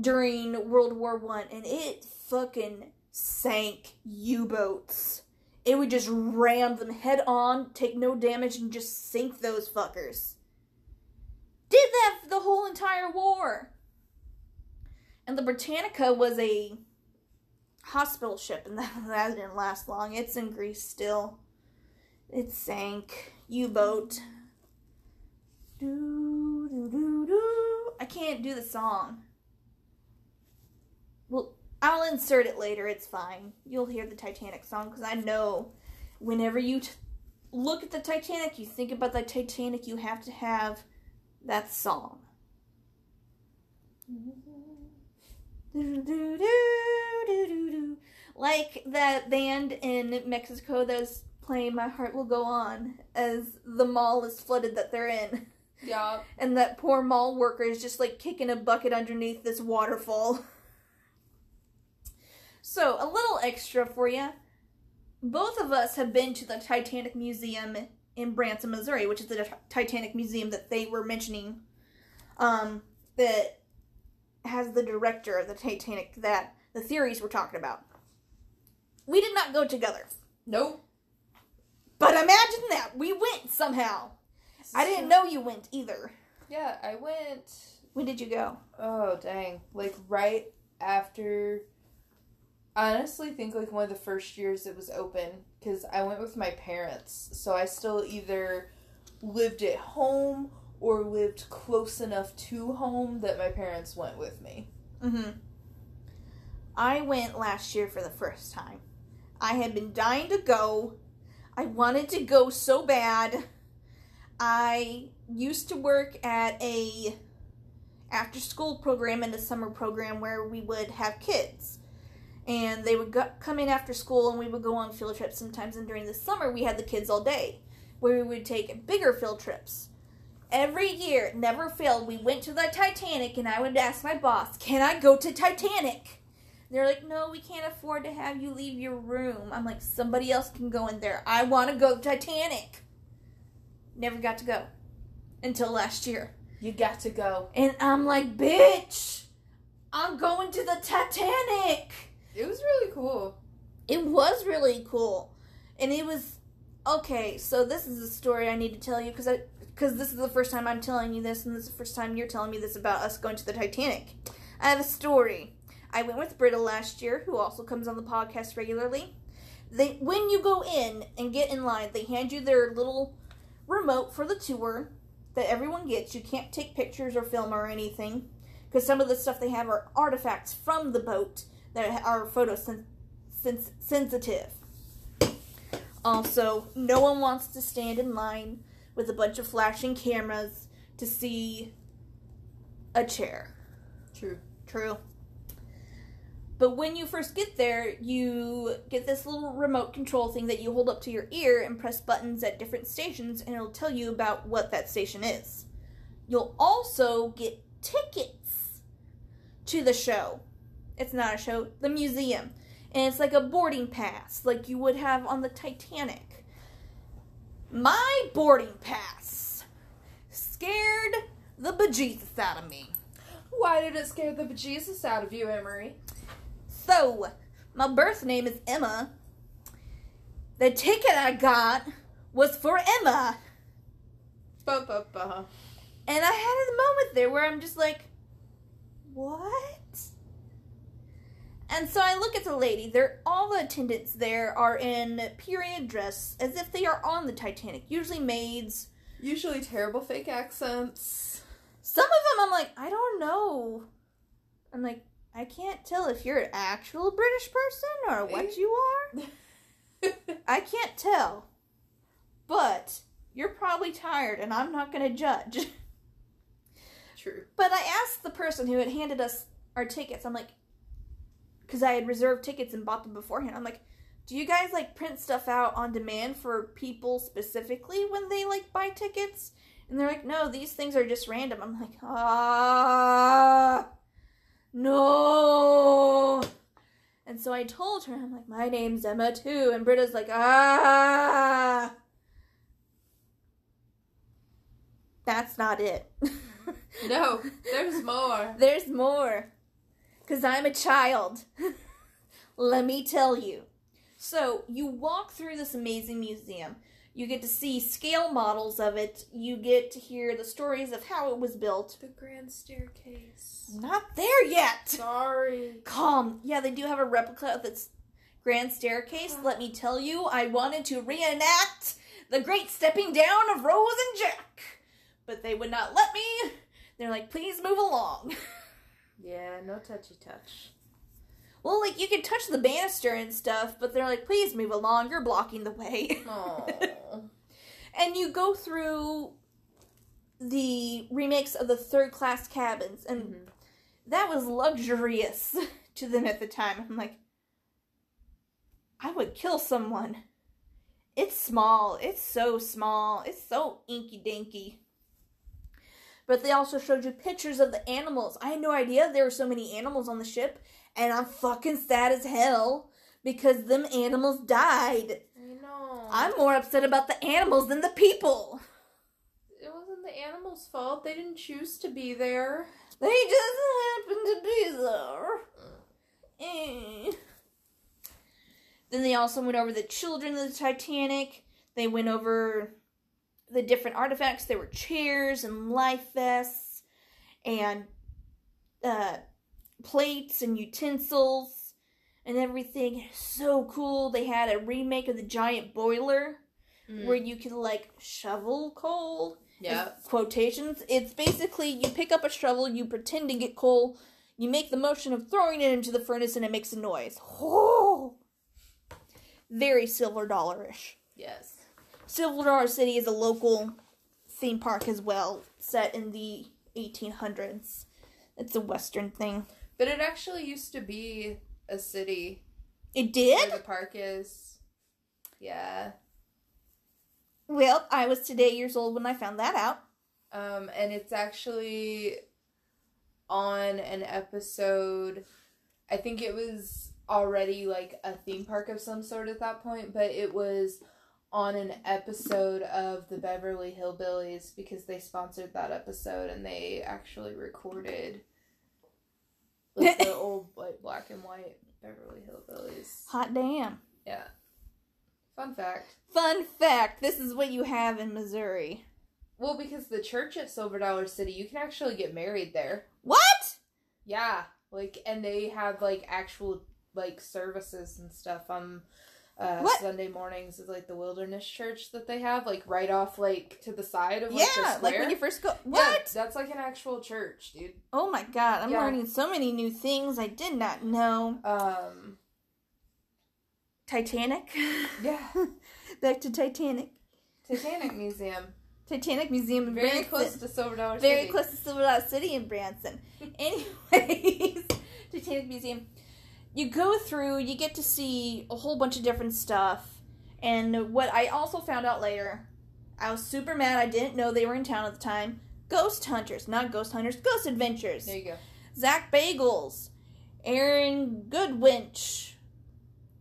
during World War One, and it fucking sank U-boats. It would just ram them head on, take no damage, and just sink those fuckers. Did that for the whole entire war. And the Britannica was a hospital ship, and that, that didn't last long. It's in Greece still. It sank. U boat. Do, do, do, do. I can't do the song. Well, I'll insert it later. It's fine. You'll hear the Titanic song because I know whenever you t- look at the Titanic, you think about the Titanic, you have to have that song. Like that band in Mexico that's playing My Heart Will Go On as the mall is flooded that they're in. Yeah. And that poor mall worker is just like kicking a bucket underneath this waterfall. So, a little extra for you. Both of us have been to the Titanic Museum in Branson, Missouri, which is the Titanic Museum that they were mentioning. Um, that has the director of the Titanic that the theories were talking about. We did not go together. Nope. But imagine that. We went somehow. I didn't know you went either. Yeah, I went. When did you go? Oh dang! Like right after. Honestly think like one of the first years it was open because I went with my parents, so I still either lived at home or lived close enough to home that my parents went with me. Mm-hmm. I went last year for the first time. I had been dying to go. I wanted to go so bad. I used to work at a after school program and a summer program where we would have kids. And they would go, come in after school and we would go on field trips sometimes. And during the summer, we had the kids all day where we would take bigger field trips. Every year, never failed, we went to the Titanic and I would ask my boss, Can I go to Titanic? They're like, No, we can't afford to have you leave your room. I'm like, Somebody else can go in there. I want to go to Titanic. Never got to go until last year. You got to go. And I'm like, Bitch, I'm going to the Titanic. It was really cool. It was really cool. And it was okay, so this is a story I need to tell you because I because this is the first time I'm telling you this, and this is the first time you're telling me this about us going to the Titanic. I have a story. I went with Britta last year, who also comes on the podcast regularly. They when you go in and get in line, they hand you their little remote for the tour that everyone gets. You can't take pictures or film or anything because some of the stuff they have are artifacts from the boat that are photosensitive. Also, no one wants to stand in line with a bunch of flashing cameras to see a chair. True. True. But when you first get there, you get this little remote control thing that you hold up to your ear and press buttons at different stations, and it'll tell you about what that station is. You'll also get tickets to the show. It's not a show, the museum. And it's like a boarding pass, like you would have on the Titanic. My boarding pass scared the bejesus out of me. Why did it scare the bejesus out of you, Emery? So, my birth name is Emma. The ticket I got was for Emma. Ba-ba-ba. And I had a moment there where I'm just like, what? And so I look at the lady. They're all the attendants there are in period dress, as if they are on the Titanic. Usually maids. Usually terrible fake accents. Some of them I'm like, I don't know. I'm like, I can't tell if you're an actual British person or what eh? you are. I can't tell. But you're probably tired, and I'm not going to judge. True. But I asked the person who had handed us our tickets, I'm like, because I had reserved tickets and bought them beforehand. I'm like, do you guys like print stuff out on demand for people specifically when they like buy tickets? And they're like, no, these things are just random. I'm like, ah, no. And so I told her, I'm like, my name's Emma too. And Britta's like, ah. That's not it. No, there's more. There's more. Because I'm a child. Let me tell you. So, you walk through this amazing museum. You get to see scale models of it. You get to hear the stories of how it was built. The grand staircase. Not there yet. Sorry. Calm. Yeah, they do have a replica of its grand staircase. Uh-huh. Let me tell you, I wanted to reenact the great stepping down of Rose and Jack. But they would not let me. They're like, please move along. Yeah, no touchy touch. Well, like you can touch the banister and stuff, but they're like, please move along, you're blocking the way. Oh. and you go through the remakes of the third class cabins, and Mhm. that was luxurious to them at the time. I'm like, I would kill someone. It's small. It's so small. It's so inky dinky. But they also showed you pictures of the animals. I had no idea there were so many animals on the ship, and I'm fucking sad as hell because them animals died. I know. I'm more upset about the animals than the people. It wasn't the animals' fault. They didn't choose to be there. They just happened to be there. Eh. Then they also went over the children of the Titanic. They went over the different artifacts. There were chairs and life vests and uh, plates and utensils and everything. So cool. They had a remake of the giant boiler where you could like shovel coal yeah. quotations. It's basically you pick up a shovel, you pretend to get coal, you make the motion of throwing it into the furnace, and it makes a noise. Oh, very silver dollarish. Yes. Silver Dollar City is a local theme park as well, set in the 1800s. It's a Western thing. But it actually used to be a city It did. the park is. Yeah. Well, I was today years old when I found that out. Um, and it's actually on an episode. I think it was already like a theme park of some sort at that point, but it was on an episode of the Beverly Hillbillies because they sponsored that episode and they actually recorded like the old like black and white Beverly Hillbillies. Hot damn. Yeah. Fun fact. Fun fact: This is what you have in Missouri. Well, because the church at Silver Dollar City, you can actually get married there. What? Yeah, like and they have like actual like services and stuff on uh? Sunday mornings is like the Wilderness Church that they have like right off like to the side of like the yeah, like when you first go. Yeah, What? that's like an actual church, dude. Oh my god, I'm Yeah. learning so many new things I did not know. Um Titanic. yeah, Back to Titanic. Titanic Museum. Titanic Museum in Very Branson. close to Silver Dollar Very City. close to Silver Dollar City in Branson. Anyways, Titanic Museum. You go through, you get to see a whole bunch of different stuff. And what I also found out later, I was super mad I didn't know they were in town at the time. Ghost Hunters, not Ghost Hunters, Ghost Adventures. There you go. Zak Bagans, Aaron Goodwinch,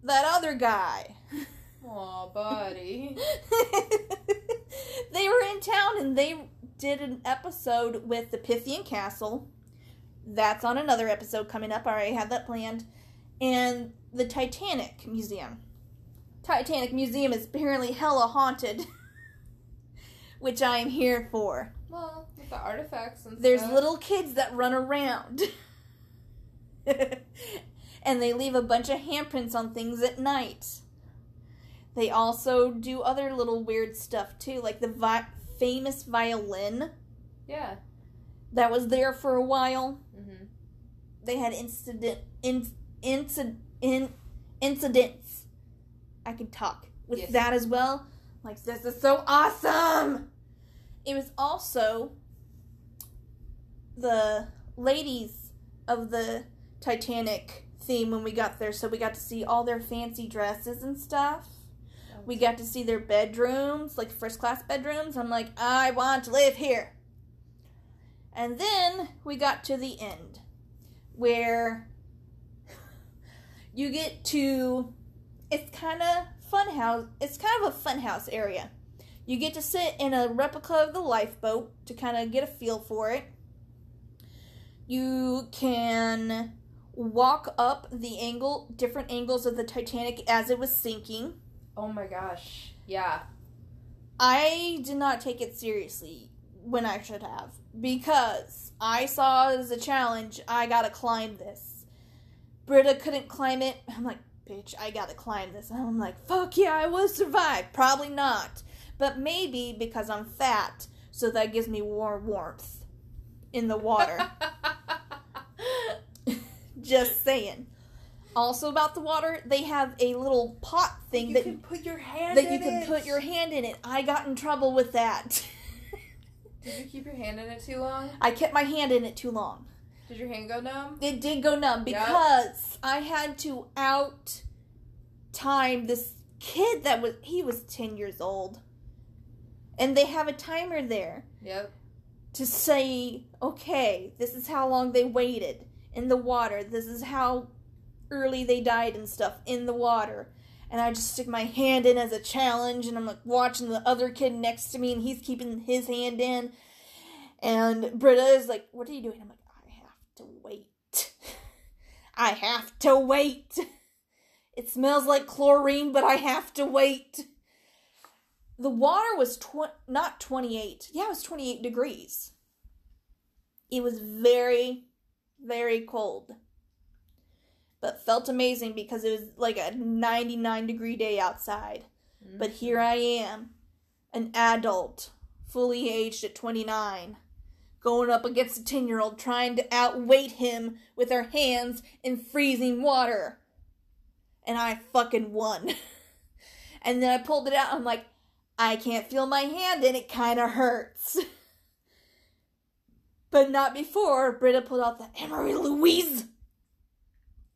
that other guy. Aw, buddy. they were in town and they did an episode with the Pythian Castle. That's on another episode coming up. I already had that planned. And the Titanic Museum. Titanic Museum is apparently hella haunted, which I am here for. Well, with the artifacts and stuff. There's stuff. little kids that run around. and they leave a bunch of handprints on things at night. They also do other little weird stuff too, like the vi- famous violin Yeah. that was there for a while. Mm-hmm. They had incident in, incident in, incidents. I can talk with Yes. that as well. Like this is so awesome. It was also the ladies of the Titanic theme when we got there, so we got to see all their fancy dresses and stuff. We got to see their bedrooms, like first class bedrooms. I'm like, I want to live here. And then we got to the end where you get to it's kind of fun house it's kind of a fun house area you get to sit in a replica of the lifeboat to kind of get a feel for it you can walk up the angle different angles of the titanic as it was sinking Oh my gosh. Yeah. I did not take it seriously when I should have because I saw it as a challenge. I gotta climb this. Britta couldn't climb it. I'm like, bitch, I gotta climb this. And I'm like, fuck yeah, I will survive. Probably not, but maybe because I'm fat, so that gives me more warmth in the water. Just saying. Also about the water, they have a little pot thing you that you can put your hand in. that you can it. put your hand in it. I got in trouble with that. Did you keep your hand in it too long? I kept my hand in it too long. Did your hand go numb? It did go numb Yep. because I had to out time this kid that was he was 10 years old. And they have a timer there Yep. to say, okay, this is how long they waited in the water. This is how early they died and stuff in the water. And I just stick my hand in as a challenge, and I'm like watching the other kid next to me, and he's keeping his hand in. And Britta is like, What are you doing? I'm like, to wait. I have to wait. It smells like chlorine, but I have to wait. The water was tw- not 28. Yeah, it was 28 degrees. It was very, very cold. But felt amazing because it was like a 99 degree day outside. But here mm-hmm. I am, an adult, fully aged at 29, going up against a 10 year old trying to outweight him with our hands in freezing water. And I fucking won. and then I pulled it out. I'm like, I can't feel my hand and it kind of hurts. but not before Britta pulled out the Emery Louise.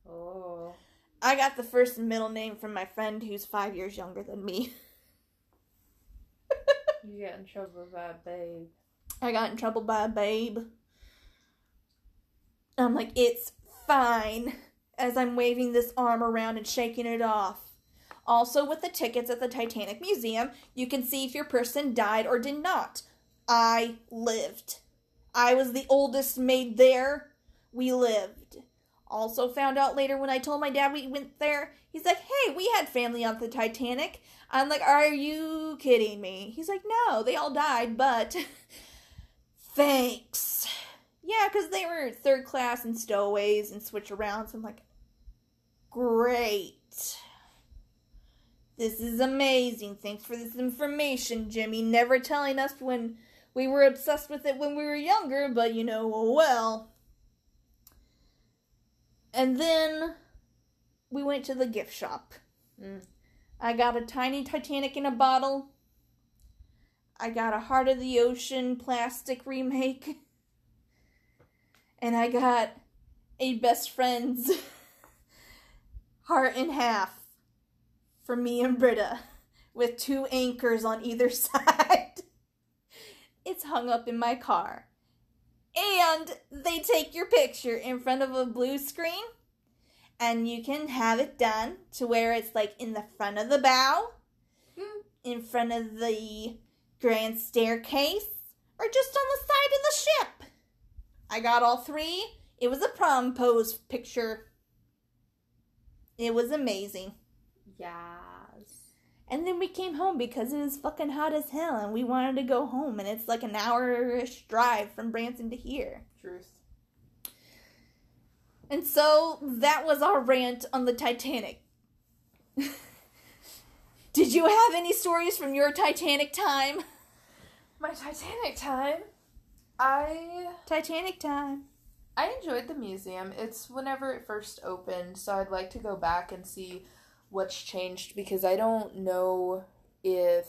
Oh. I got the first and middle name from my friend who's five years younger than me. You get in trouble with that, babe. I got in trouble by a babe. I'm like, it's fine. As I'm waving this arm around and shaking it off. Also, with the tickets at the Titanic Museum, you can see if your person died or did not. I lived. I was the oldest maid there. We lived. Also, found out later when I told my dad we went there, he's like, hey, we had family on the Titanic. I'm like, are you kidding me? He's like, no, they all died, but thanks. Yeah, because they were third class and stowaways and switch arounds. I'm like, great. This is amazing. Thanks for this information, Jimmy. Never telling us when we were obsessed with it when we were younger, but you know, oh well. And then we went to the gift shop. Mm. I got a tiny Titanic in a bottle. I got a Heart of the Ocean plastic remake. And I got a best friend's heart in half for me and Britta with two anchors on either side. It's hung up in my car. And they take your picture in front of a blue screen and you can have it done to where it's like in the front of the bow, Hmm. in front of the grand staircase, or just on the side of the ship. I got all three. It was a prom pose picture. It was amazing. Yes. And then we came home because it was fucking hot as hell and we wanted to go home and it's like an hour-ish drive from Branson to here. Truth. And so that was our rant on the Titanic. Did you have any stories from your Titanic time? My Titanic time. I Titanic time. I enjoyed the museum. It's whenever it first opened, so I'd like to go back and see what's changed because I don't know if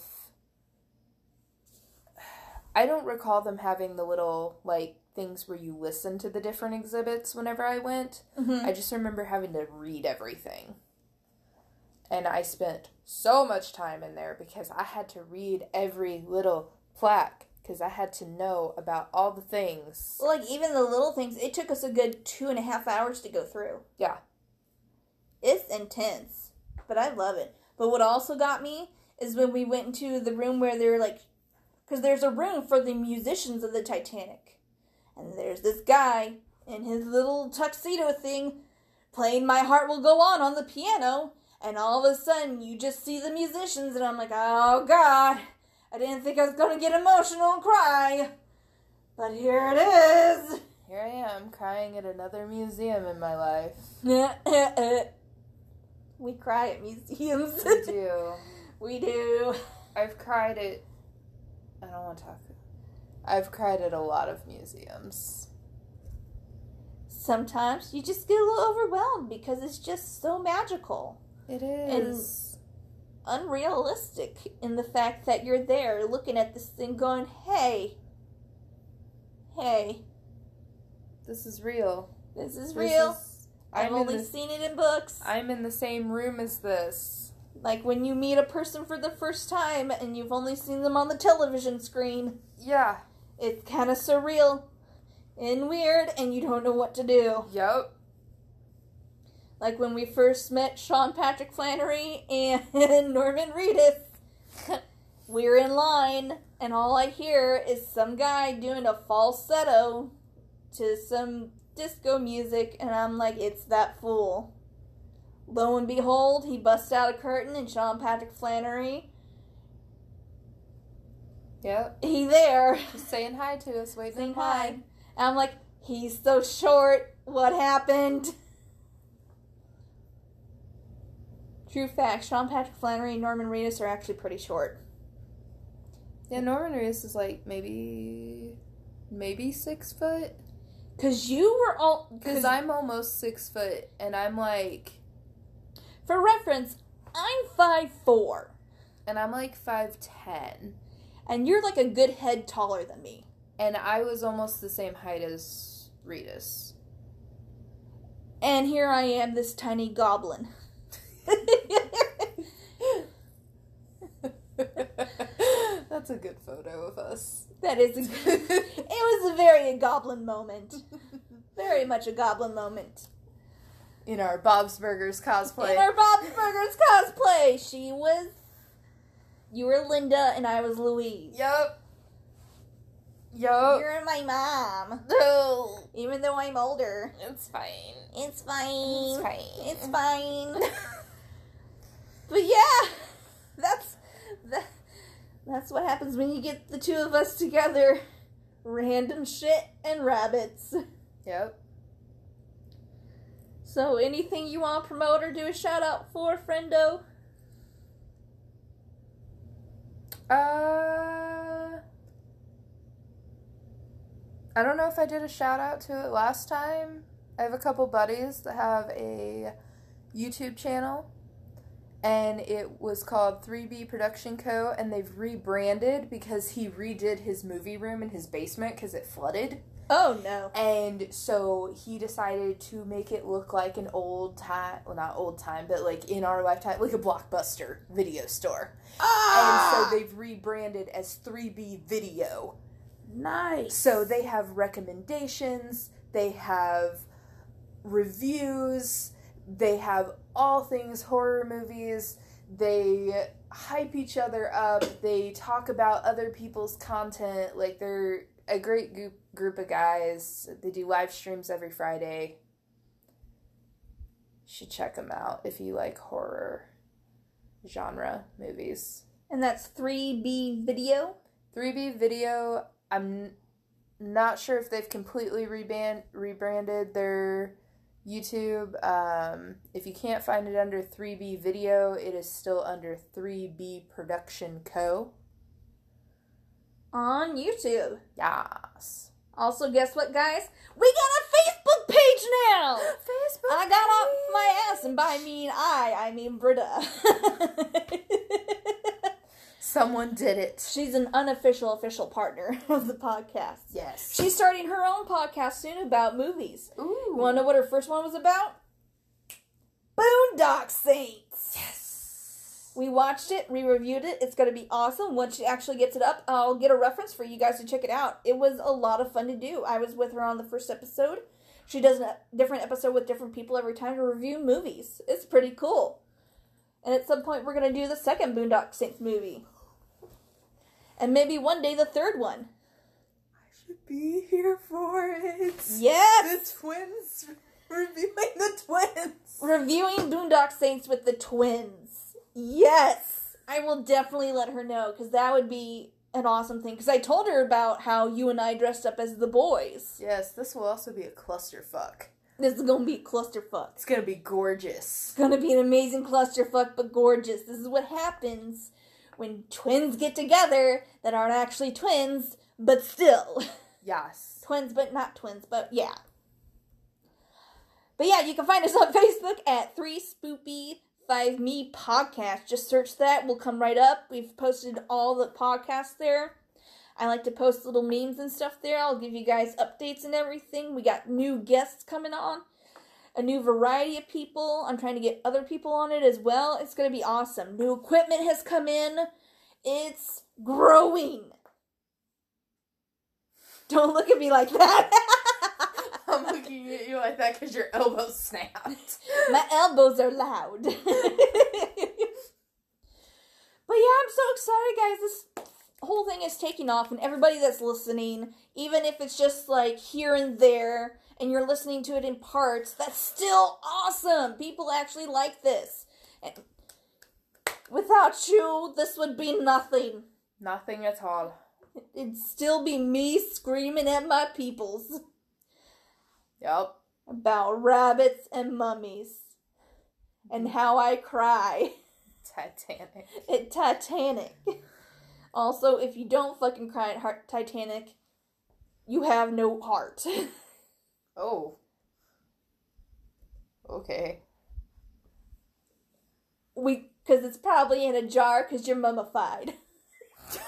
I don't recall them having the little like things where you listen to the different exhibits whenever I went. Mm-hmm. I just remember having to read everything. And I spent so much time in there because I had to read every little plaque because I had to know about all the things. Well, like even the little things, it took us a good two and a half hours to go through. Yeah. It's intense, but I love it. But what also got me is when we went into the room where they're like, because there's a room for the musicians of the Titanic. And there's this guy in his little tuxedo thing playing My Heart Will Go On on the piano. And all of a sudden, you just see the musicians, and I'm like, oh God, I didn't think I was going to get emotional and cry. But here it is. Here I am crying at another museum in my life. we cry at museums. we do. we do. I've cried at. I don't want to talk. I've cried at a lot of museums. sometimes you just get a little overwhelmed because it's just so magical. It is. Unrealistic in the fact that you're there looking at this thing going, hey, hey, this is real. this is This real. is- I've only the- seen it in books. I'm in the same room as this. Like when you meet a person for the first time and you've only seen them on the television screen. Yeah. It's kind of surreal and weird, and you don't know what to do. Yup. Like when we first met Sean Patrick Flanery and Norman Reedus. We're in line, and all I hear is some guy doing a falsetto to some disco music, and I'm like, it's that fool. Lo and behold, he busts out a curtain, and Sean Patrick Flanery, Yep. he there. Saying hi to us, waiting saying in hi. And I'm like, he's so short. What happened? True fact: Sean Patrick Flanery and Norman Reedus are actually pretty short. Yeah, Norman Reedus is like maybe, maybe six foot. Cause you were all. Because Cause I'm almost six foot, and I'm like, for reference, I'm five four, and I'm like five ten, and you're like a good head taller than me. and I was almost the same height as Reedus. And here I am, this tiny goblin. That's a good photo of us. that is a good. it was a very goblin moment. Very much a goblin moment. In our Bob's Burgers cosplay. In our Bob's Burgers cosplay, she was. You were Linda and I was Louise. Yep. Yep. You're my mom. No. Even though I'm older. It's fine. It's fine. It's fine. It's fine. but yeah, that's that, that's what happens when you get the two of us together. Random shit and rabbits. Yep. So anything you want to promote or do a shout out for, friendo? Uh, I don't know if I did a shout out to it last time. I have a couple buddies that have a YouTube channel, and it was called 3B Production Co. And they've rebranded because he redid his movie room in his basement because it flooded. Oh no. And so he decided to make it look like an old time, well, not old time, but like in our lifetime, like a blockbuster video store. Ah, And so they've rebranded as 3B Video. nice. So they have recommendations, they have reviews, they have all things horror movies, they hype each other up, they talk about other people's content. Like they're a great group group of guys. They do live streams every Friday. You should check them out if you like horror genre movies. and that's 3B video. 3B Video, I'm not sure if they've completely reban- rebranded their YouTube. Um, if you can't find it under 3B Video, it is still under 3B Production Co. on YouTube. Yes. Also, guess what, guys? We got a Facebook page now. Facebook. I got off my ass, and by mean I, I mean Britta. Someone did it. She's an unofficial official partner of the podcast. Yes. She's starting her own podcast soon about movies. Ooh. You want to know what her first one was about? Boondock Saints. Yes. We watched it, we reviewed it. It's going to be awesome. Once she actually gets it up, I'll get a reference for you guys to check it out. It was a lot of fun to do. I was with her on the first episode. She does a different episode with different people every time to review movies. It's pretty cool. And at some point, we're going to do the second Boondock Saints movie. And maybe one day the third one. I should be here for it. Yes! The twins reviewing the twins. Reviewing Boondock Saints with the twins. Yes! I will definitely let her know because that would be an awesome thing. Because I told her about how you and I dressed up as the boys. Yes, this will also be a clusterfuck. This is gonna be a clusterfuck. It's gonna be gorgeous. It's gonna be an amazing clusterfuck, but gorgeous. This is what happens when twins get together that aren't actually twins, but still. Yes. twins, but not twins, but yeah. But yeah, you can find us on Facebook at Three Spoopy Five Me Podcast. Just search that; we'll come right up. We've posted all the podcasts there. I like to post little memes and stuff there. I'll give you guys updates and everything. We got new guests coming on, a new variety of people. I'm trying to get other people on it as well. It's going to be awesome. New equipment has come in. It's growing. Don't look at me like that. I'm looking at you like that because your elbow snapped. My elbows are loud. but yeah, I'm so excited, guys. This whole thing is taking off, and everybody that's listening, even if it's just like here and there, and you're listening to it in parts, that's still awesome. People actually like this. And without you, this would be nothing. Nothing at all. It'd still be me screaming at my peoples Yep. about rabbits and mummies and how I cry. Titanic. at Titanic. Also, if you don't fucking cry at heart- Titanic, you have no heart. Oh. Okay. we, because it's probably in a jar because you're mummified. it's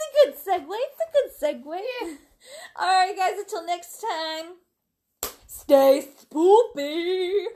a good segue. It's a good segue. All right, guys. Until next time. Stay spoopy.